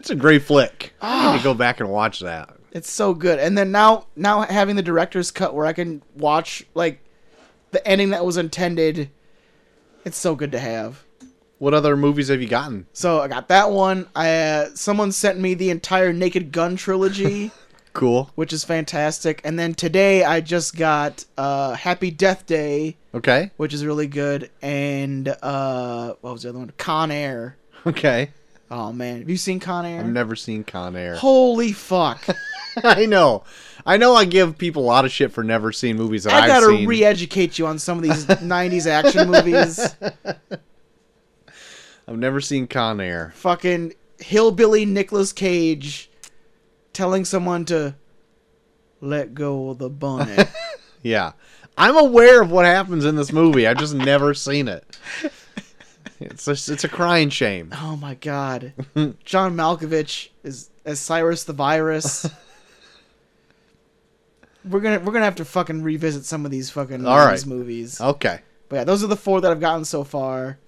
It's a great flick. I Ah. need to go back and watch that. It's so good. And then now, now having the director's cut where I can watch like the ending that was intended, it's so good to have. What other movies have you gotten? So I got that one. I uh, someone sent me the entire Naked Gun trilogy. *laughs* Cool. which is fantastic. And then today I just got uh, Happy Death Day, Okay. which is really good, and uh, what was the other one? Con Air. Okay. Oh man, have you seen Con Air? I've never seen Con Air. Holy fuck! *laughs* I know. I know I give people a lot of shit for never seeing movies that I have seen. I gotta seen. re-educate you on some of these *laughs* '90s action movies. I've never seen Con Air. Fucking hillbilly Nicolas Cage telling someone to let go of the bunny. *laughs* Yeah. I'm aware of what happens in this movie. I've just never seen it. It's just, it's a crying shame. oh my god, John Malkovich is as Cyrus the Virus. *laughs* We're gonna we're gonna have to fucking revisit some of these fucking All 90s right. movies. Okay. But yeah, those are the four that I've gotten so far.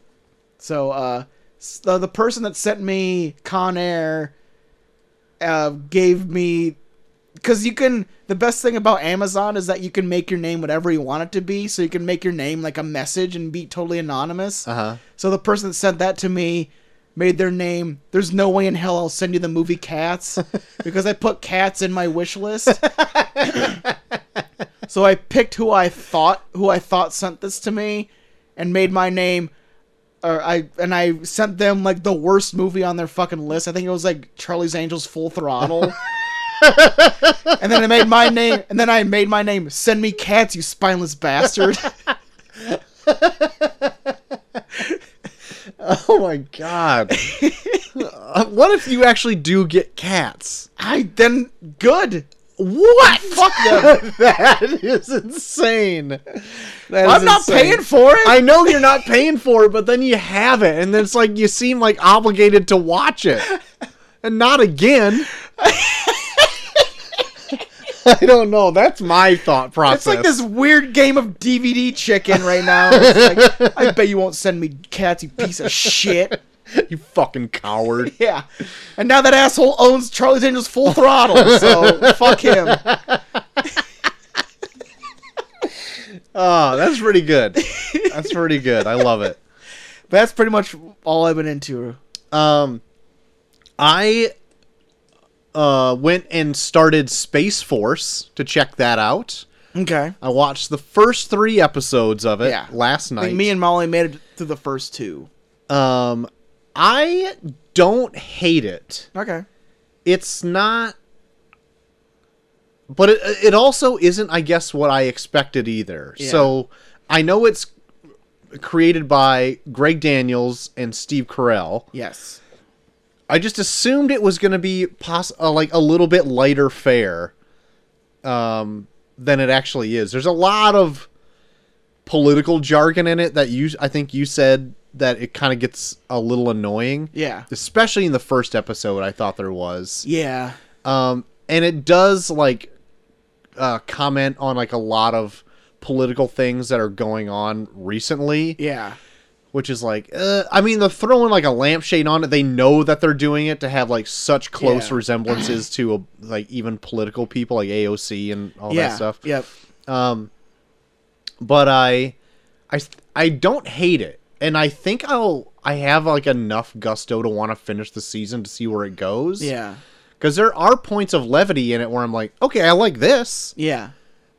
So uh, the the person that sent me Con Air uh, gave me because you can. The best thing about Amazon is that you can make your name whatever you want it to be. So you can make your name like a message and be totally anonymous. Uh huh. So the person that sent that to me made their name. There's no way in hell I'll send you the movie Cats *laughs* because I put Cats in my wish list. *laughs* so I picked who I thought who I thought sent this to me, and made my name. Or I and I sent them like the worst movie on their fucking list. I think it was like Charlie's Angels Full Throttle. *laughs* and then I made my name. And then I made my name. Send me cats, you spineless bastard. *laughs* Oh my god. *laughs* Uh, what if you actually do get cats? I then good. What? *laughs* Fuck them. that is insane. That is I'm not insane. paying for it. I know you're not paying for it, but then you have it, and then it's like you seem like obligated to watch it, and not again. *laughs* I don't know. That's my thought process. It's like this weird game of DVD chicken right now. It's like, *laughs* I bet you won't send me cats, you piece of shit. *laughs* you fucking coward. *laughs* Yeah. And now that asshole owns Charlie's Angels Full Throttle, so *laughs* fuck him. Oh, that's pretty good. That's pretty good. I love it. That's pretty much all I've been into. Um, I uh went and started Space Force to check that out. Okay. I watched the first three episodes of it Yeah. last night. me and Molly made it through the first two. um, I don't hate it. Okay. It's not, but it it also isn't, I guess, what I expected either. Yeah. So I know it's created by Greg Daniels and Steve Carell. Yes. I just assumed it was going to be poss- uh, like a little bit lighter fare um, than it actually is. There's a lot of political jargon in it that you I think you said that it kind of gets a little annoying. Yeah. Especially in the first episode I thought there was. Yeah. Um, and it does like uh, comment on like a lot of political things that are going on recently Yeah. which is like uh, i mean they're throwing like a lampshade on it they know that they're doing it to have like such close Yeah. resemblances to a, like even political people like aoc and all yeah. that stuff Yep. um but i i i don't hate it and i think i'll i have like enough gusto to want to finish the season to see where it goes Yeah. because there are points of levity in it where i'm like okay i like this Yeah.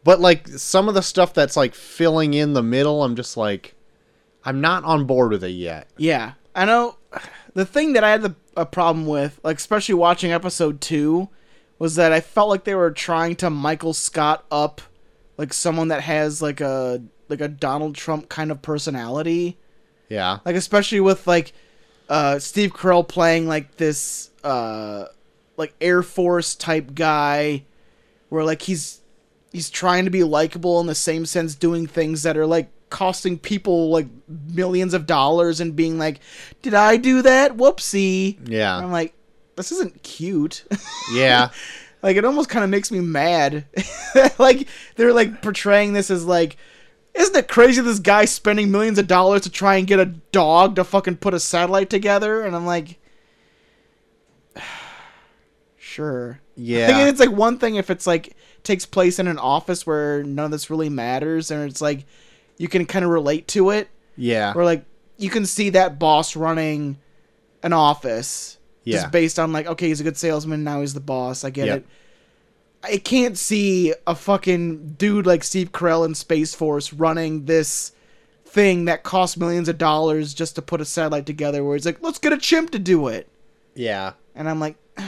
but like some of the stuff that's like filling in the middle i'm just like i'm not on board with it yet Yeah, I know. The thing that I had the, a problem with, like especially watching episode two, was that I felt like they were trying to Michael Scott up, like someone that has like a like a Donald Trump kind of personality. Yeah Like especially with like uh, Steve Carell playing like this uh, like Air Force type guy, where like he's he's trying to be likable in the same sense, doing things that are like costing people like millions of dollars and being like, "Did I do that? Whoopsie!" Yeah. I'm like, this isn't cute. *laughs* Yeah. like it almost kind of makes me mad. *laughs* like they're like portraying this as like. Isn't it crazy this guy spending millions of dollars to try and get a dog to fucking put a satellite together? And I'm like, *sighs* sure. I Yeah. think it's like one thing if it's like takes place in an office where none of this really matters, and it's like you can kind of relate to it, yeah. or like you can see that boss running an office Yeah. just based on like okay he's a good salesman now he's the boss i get Yep. it I can't see a fucking dude like Steve Carell in Space Force running this thing that costs millions of dollars just to put a satellite together where he's like, let's get a chimp to do it. Yeah. And I'm like, *sighs*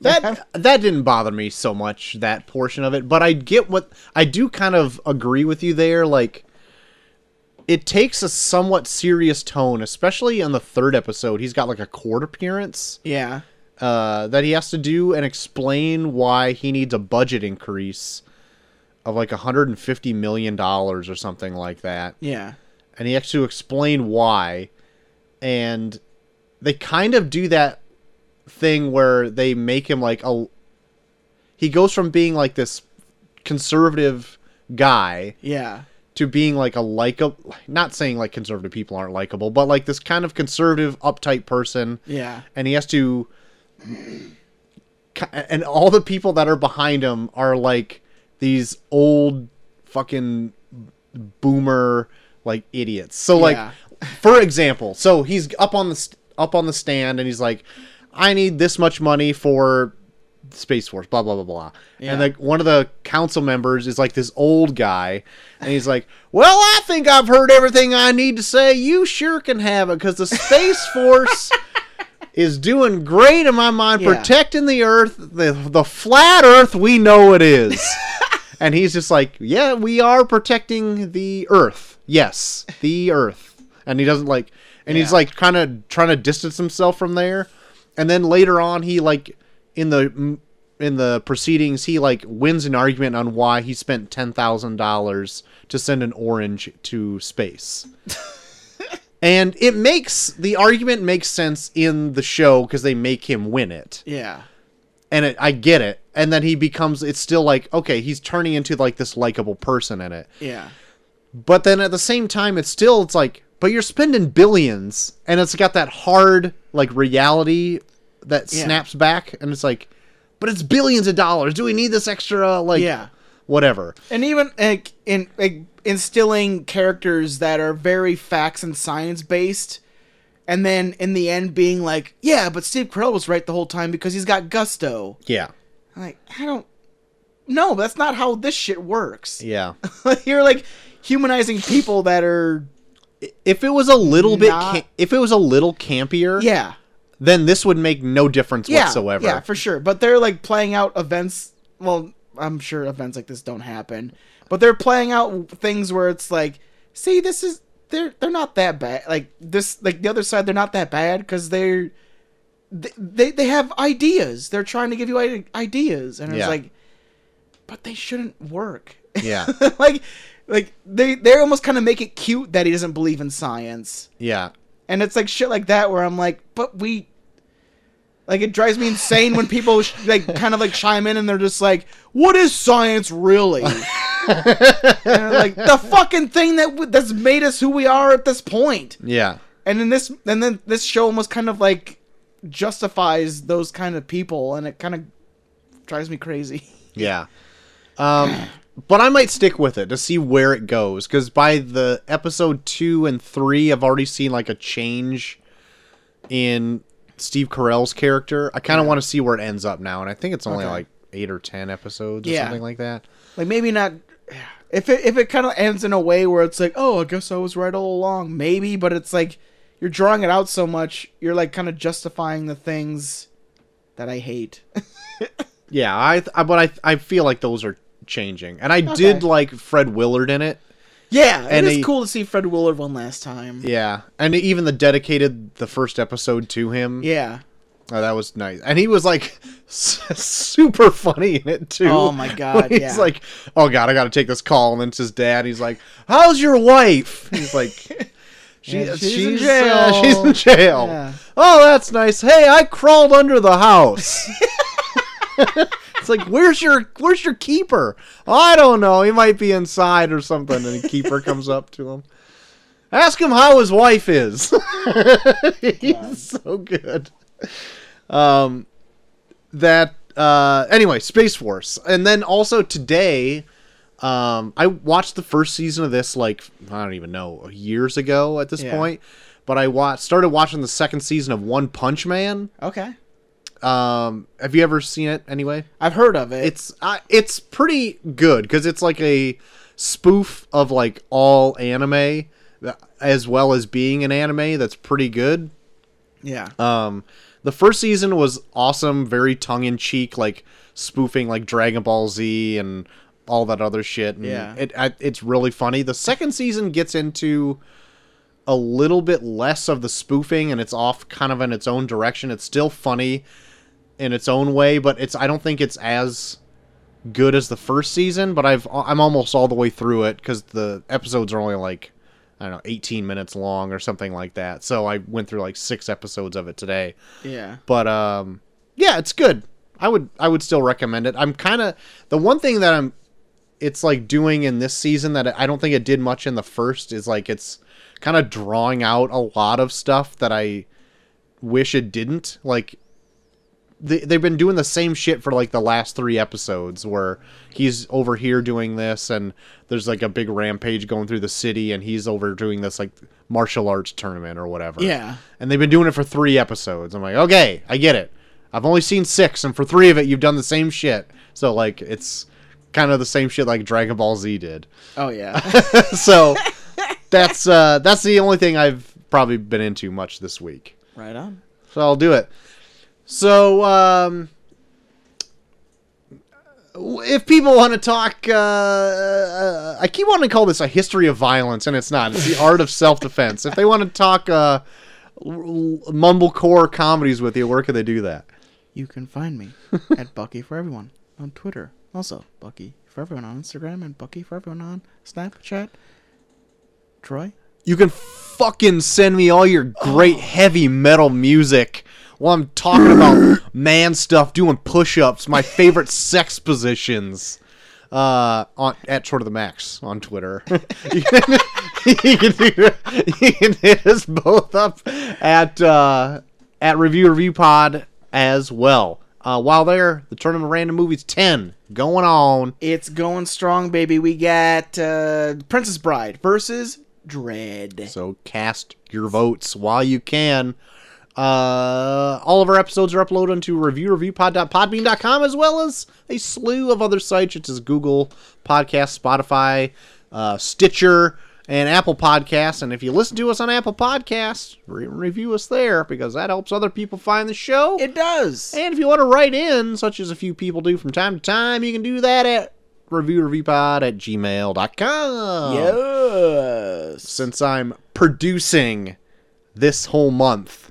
That that didn't bother me so much that portion of it, but I get what I do kind of agree with you there like it takes a somewhat serious tone, especially on the third episode. He's got like a court appearance yeah, uh, that he has to do and explain why he needs a budget increase of like 150 million dollars or something like that. yeah, and he has to explain why. And they kind of do that thing where they make him like a. He goes from being like this conservative guy yeah, to being like a likable. Not saying like conservative people aren't likable, but like this kind of conservative, uptight person. yeah, And he has to. And all the people that are behind him are like these old fucking boomer like idiots. So like Yeah. for example, so he's up on the st- up on the stand and he's like I need this much money for Space Force blah blah blah blah. Yeah. And like one of the council members is like this old guy and he's like, "Well, I think I've heard everything I need to say. You sure can have it cuz the Space Force is doing great in my mind Yeah. protecting the earth, the the flat earth we know it is." *laughs* And he's just like, yeah, we are protecting the Earth. Yes, the Earth. And he doesn't like, and he's like kind of trying to distance himself from there. And then later on, he like in the in the proceedings, he like wins an argument on why he spent ten thousand dollars to send an orange to space. *laughs* and it makes the argument makes sense in the show because they make him win it yeah, and it, I get it. And then he becomes it's still like okay, he's turning into like this likable person in it. yeah, But then at the same time it's still it's like but you're spending billions and it's got that hard like reality that Yeah. snaps back and it's like but it's billions of dollars. Do we need this extra like yeah. whatever. and even like in like instilling characters that are very facts and science based and then in the end being like yeah but steve carell was right the whole time because he's got gusto Yeah. I'm like i don't no that's not how this shit works Yeah. *laughs* you're like humanizing people that are if it was a little bit Not- ca- if it was a little campier, yeah then this would make no difference yeah whatsoever. yeah for sure but they're like playing out events well i'm sure events like this don't happen but they're playing out things where it's like see this is they're they're not that bad like this like the other side they're not that bad because they're they, they they have ideas they're trying to give you ideas and it's Yeah. like but they shouldn't work Yeah. *laughs* like like they they almost kind of make it cute that he doesn't believe in science yeah. and it's like shit like that where I'm like, but we, like, it drives me insane when people sh- like *laughs* kind of like chime in and they're just like, "What is science really?" *laughs* like the fucking thing that w- that's made us who we are at this point. Yeah. And then this, and then this show almost kind of like justifies those kind of people, and it kind of drives me crazy. *laughs* Yeah. Um, but I might stick with it to see where it goes because by the episode two and three, I've already seen like a change in Steve Carell's character. I kind of want to see where it ends up now, and I think it's only Okay. like eight or ten episodes or Yeah. something like that. Like maybe not. If it if it kind of ends in a way where it's like, oh, I guess I was right all along, maybe, but it's like you're drawing it out so much, you're like kind of justifying the things that I hate. *laughs* Yeah, I, I but I I feel like those are changing, and I did like Fred Willard in it. yeah, And it is he- cool to see Fred Willard one last time. Yeah, and even the dedicated the first episode to him. Yeah. Oh, that was nice, and he was like *laughs* super funny in it too. Oh my *laughs* God, He's yeah. like, "Oh God, I got to take this call," and then it's his dad. He's like, "How's your wife?" He's like, *laughs* she, Yeah, she's, she's in uh, jail." she's in jail. Yeah. Oh, that's nice. Hey, I crawled under the house. it's like, where's your where's your keeper? I don't know. He might be inside or something. And the keeper comes up to him. Ask him how his wife is. He's so good. Um, that uh, anyway, Space Force, and then also today, um, I watched the first season of this like I don't even know years ago at this Yeah. point, but I watched started watching the second season of One Punch Man. Okay. Um, have you ever seen it anyway? I've heard of it. It's uh, it's pretty good because it's like a spoof of like all anime, uh, as well as being an anime that's pretty good. yeah. Um, the first season was awesome, very tongue in cheek, like spoofing like Dragon Ball Z and all that other shit. And Yeah. it I, it's really funny. The second season gets into a little bit less of the spoofing, and it's off kind of in its own direction. It's still funny in its own way, but it's I don't think it's as good as the first season. But I've I'm almost all the way through it because the episodes are only like I don't know 18 minutes long or something like that. So I went through like six episodes of it today. yeah. But um, yeah, it's good. I would I would still recommend it. I'm kind of the one thing that I'm it's like doing in this season that I don't think it did much in the first is like it's kind of drawing out a lot of stuff that I wish it didn't. Like they, they've been doing the same shit for like the last three episodes where he's over here doing this and there's like a big rampage going through the city and he's over doing this like martial arts tournament or whatever Yeah. and they've been doing it for three episodes. I'm like, okay, I get it. I've only seen six, and for three of it, you've done the same shit. So like, it's kind of the same shit like Dragon Ball Z did. Oh yeah. *laughs* *laughs* so that's uh, that's the only thing I've probably been into much this week. right on. So I'll do it. So um, if people want to talk, uh, uh, I keep wanting to call this a history of violence, and it's not. It's the art of self-defense. If they want to talk uh, mumblecore comedies with you, where can they do that? You can find me *laughs* at Bucky for Everyone on Twitter. Also, Bucky for Everyone on Instagram and Bucky for Everyone on Snapchat. Troy? You can fucking send me all your great heavy metal music while I'm talking about *laughs* man stuff, doing push-ups, my favorite sex positions. Uh, on at short of the max on Twitter. *laughs* you, can, you, can do, you can hit us both up at uh, at review review pod as well. Uh, while there, the tournament of random movies ten going on. It's going strong, baby. We got uh, Princess Bride versus Dredd. So cast your votes while you can. Uh, all of our episodes are uploaded onto reviewreviewpod.podbean.com as well as a slew of other sites such as Google Podcasts, Spotify, uh, Stitcher, and Apple Podcasts. And if you listen to us on Apple Podcasts, re- review us there because that helps other people find the show. It does. And if you want to write in, such as a few people do from time to time, you can do that at reviewreviewpod at gmail.com. Yes. Since I'm producing this whole month,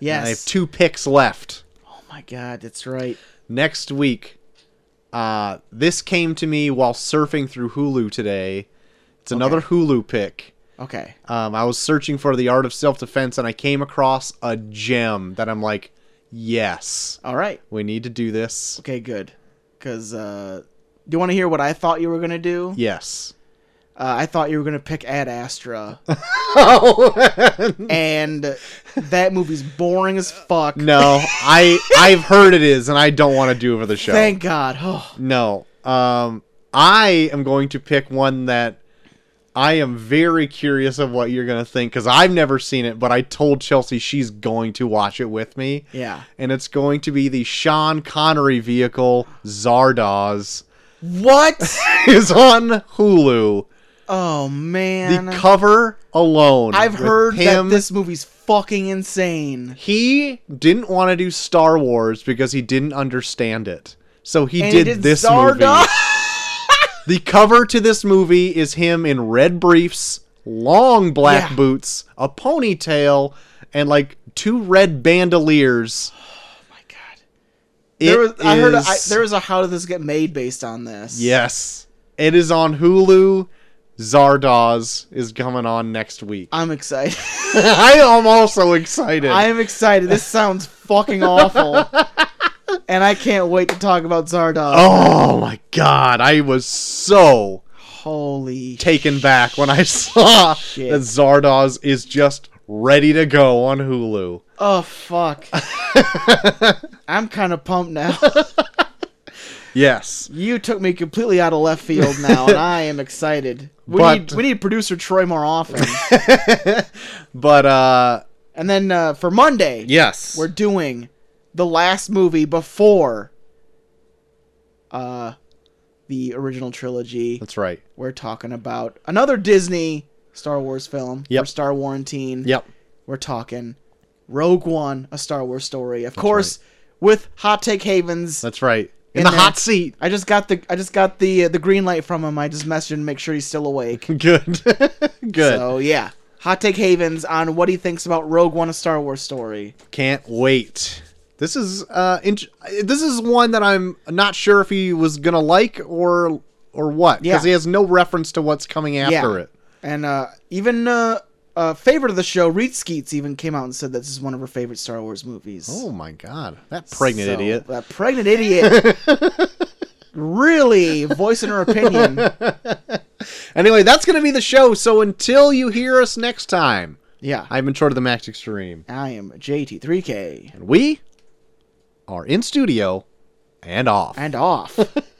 Yes. I have two picks left. Oh my god, that's right. Next week, uh, this came to me while surfing through Hulu today. It's another Hulu pick. Okay. Um, I was searching for the art of self defense and I came across a gem that I'm like, yes, All right. we need to do this. Okay, good. Because, uh, do you want to hear what I thought you were going to do? Yes. Uh, I thought you were going to pick Ad Astra. Oh *laughs* and that movie's boring as fuck. no, I I've heard it is, and I don't want to do it for the show. Thank God. Oh, *sighs* No. Um, I am going to pick one that I am very curious of what you're going to think because I've never seen it, but I told Chelsea she's going to watch it with me. yeah. And it's going to be the Sean Connery vehicle, Zardoz. What? *laughs* is on Hulu. Oh, man. The cover alone. I've heard him. that this movie's fucking insane. He didn't want to do Star Wars because he didn't understand it. So he did, did this movie. *laughs* The cover to this movie is him in red briefs, long black Yeah. boots, a ponytail, and like two red bandoliers. *sighs* Oh my God. It There was, I heard a, I, there was a How Did This Get Made based on this. Yes. It is on Hulu. Zardoz is coming on next week. I'm excited. *laughs* I am also excited. I am excited. This sounds fucking awful. *laughs* and I can't wait to talk about Zardoz. oh my god, I was so Holy taken back when I *laughs* saw Shit. that Zardoz is just ready to go on Hulu. Oh fuck. I'm kind of pumped now. Yes. You took me completely out of left field now, and I am excited. We But- need we need producer Troy more often. *laughs* But uh and then uh, for Monday, yes. we're doing the last movie before uh the original trilogy. That's right. We're talking about another Disney Star Wars film Yep. for Star Warrantine. Yep. We're talking Rogue One, a Star Wars story. Of course, with Hot Take Havens. That's right. In, In the there. hot seat. I just got the I just got the uh, the green light from him. I just messaged him to make sure he's still awake. *laughs* Good. *laughs* Good. So yeah, Hot Take Havens on what he thinks about Rogue One, a Star Wars story. Can't wait. This is uh int- this is one that I'm not sure if he was gonna like or or what because Yeah. he has no reference to what's coming after Yeah. it. And uh, even uh, a favorite of the show, Reed Skeets, even came out and said that this is one of her favorite Star Wars movies. Oh my god, that pregnant So, idiot. That pregnant idiot. *laughs* really voicing her opinion. *laughs* Anyway, that's gonna be the show. So until you hear us next time, Yeah. I've been short of the Max Extreme, I am JT3K. and we are in studio and off. And off. *laughs*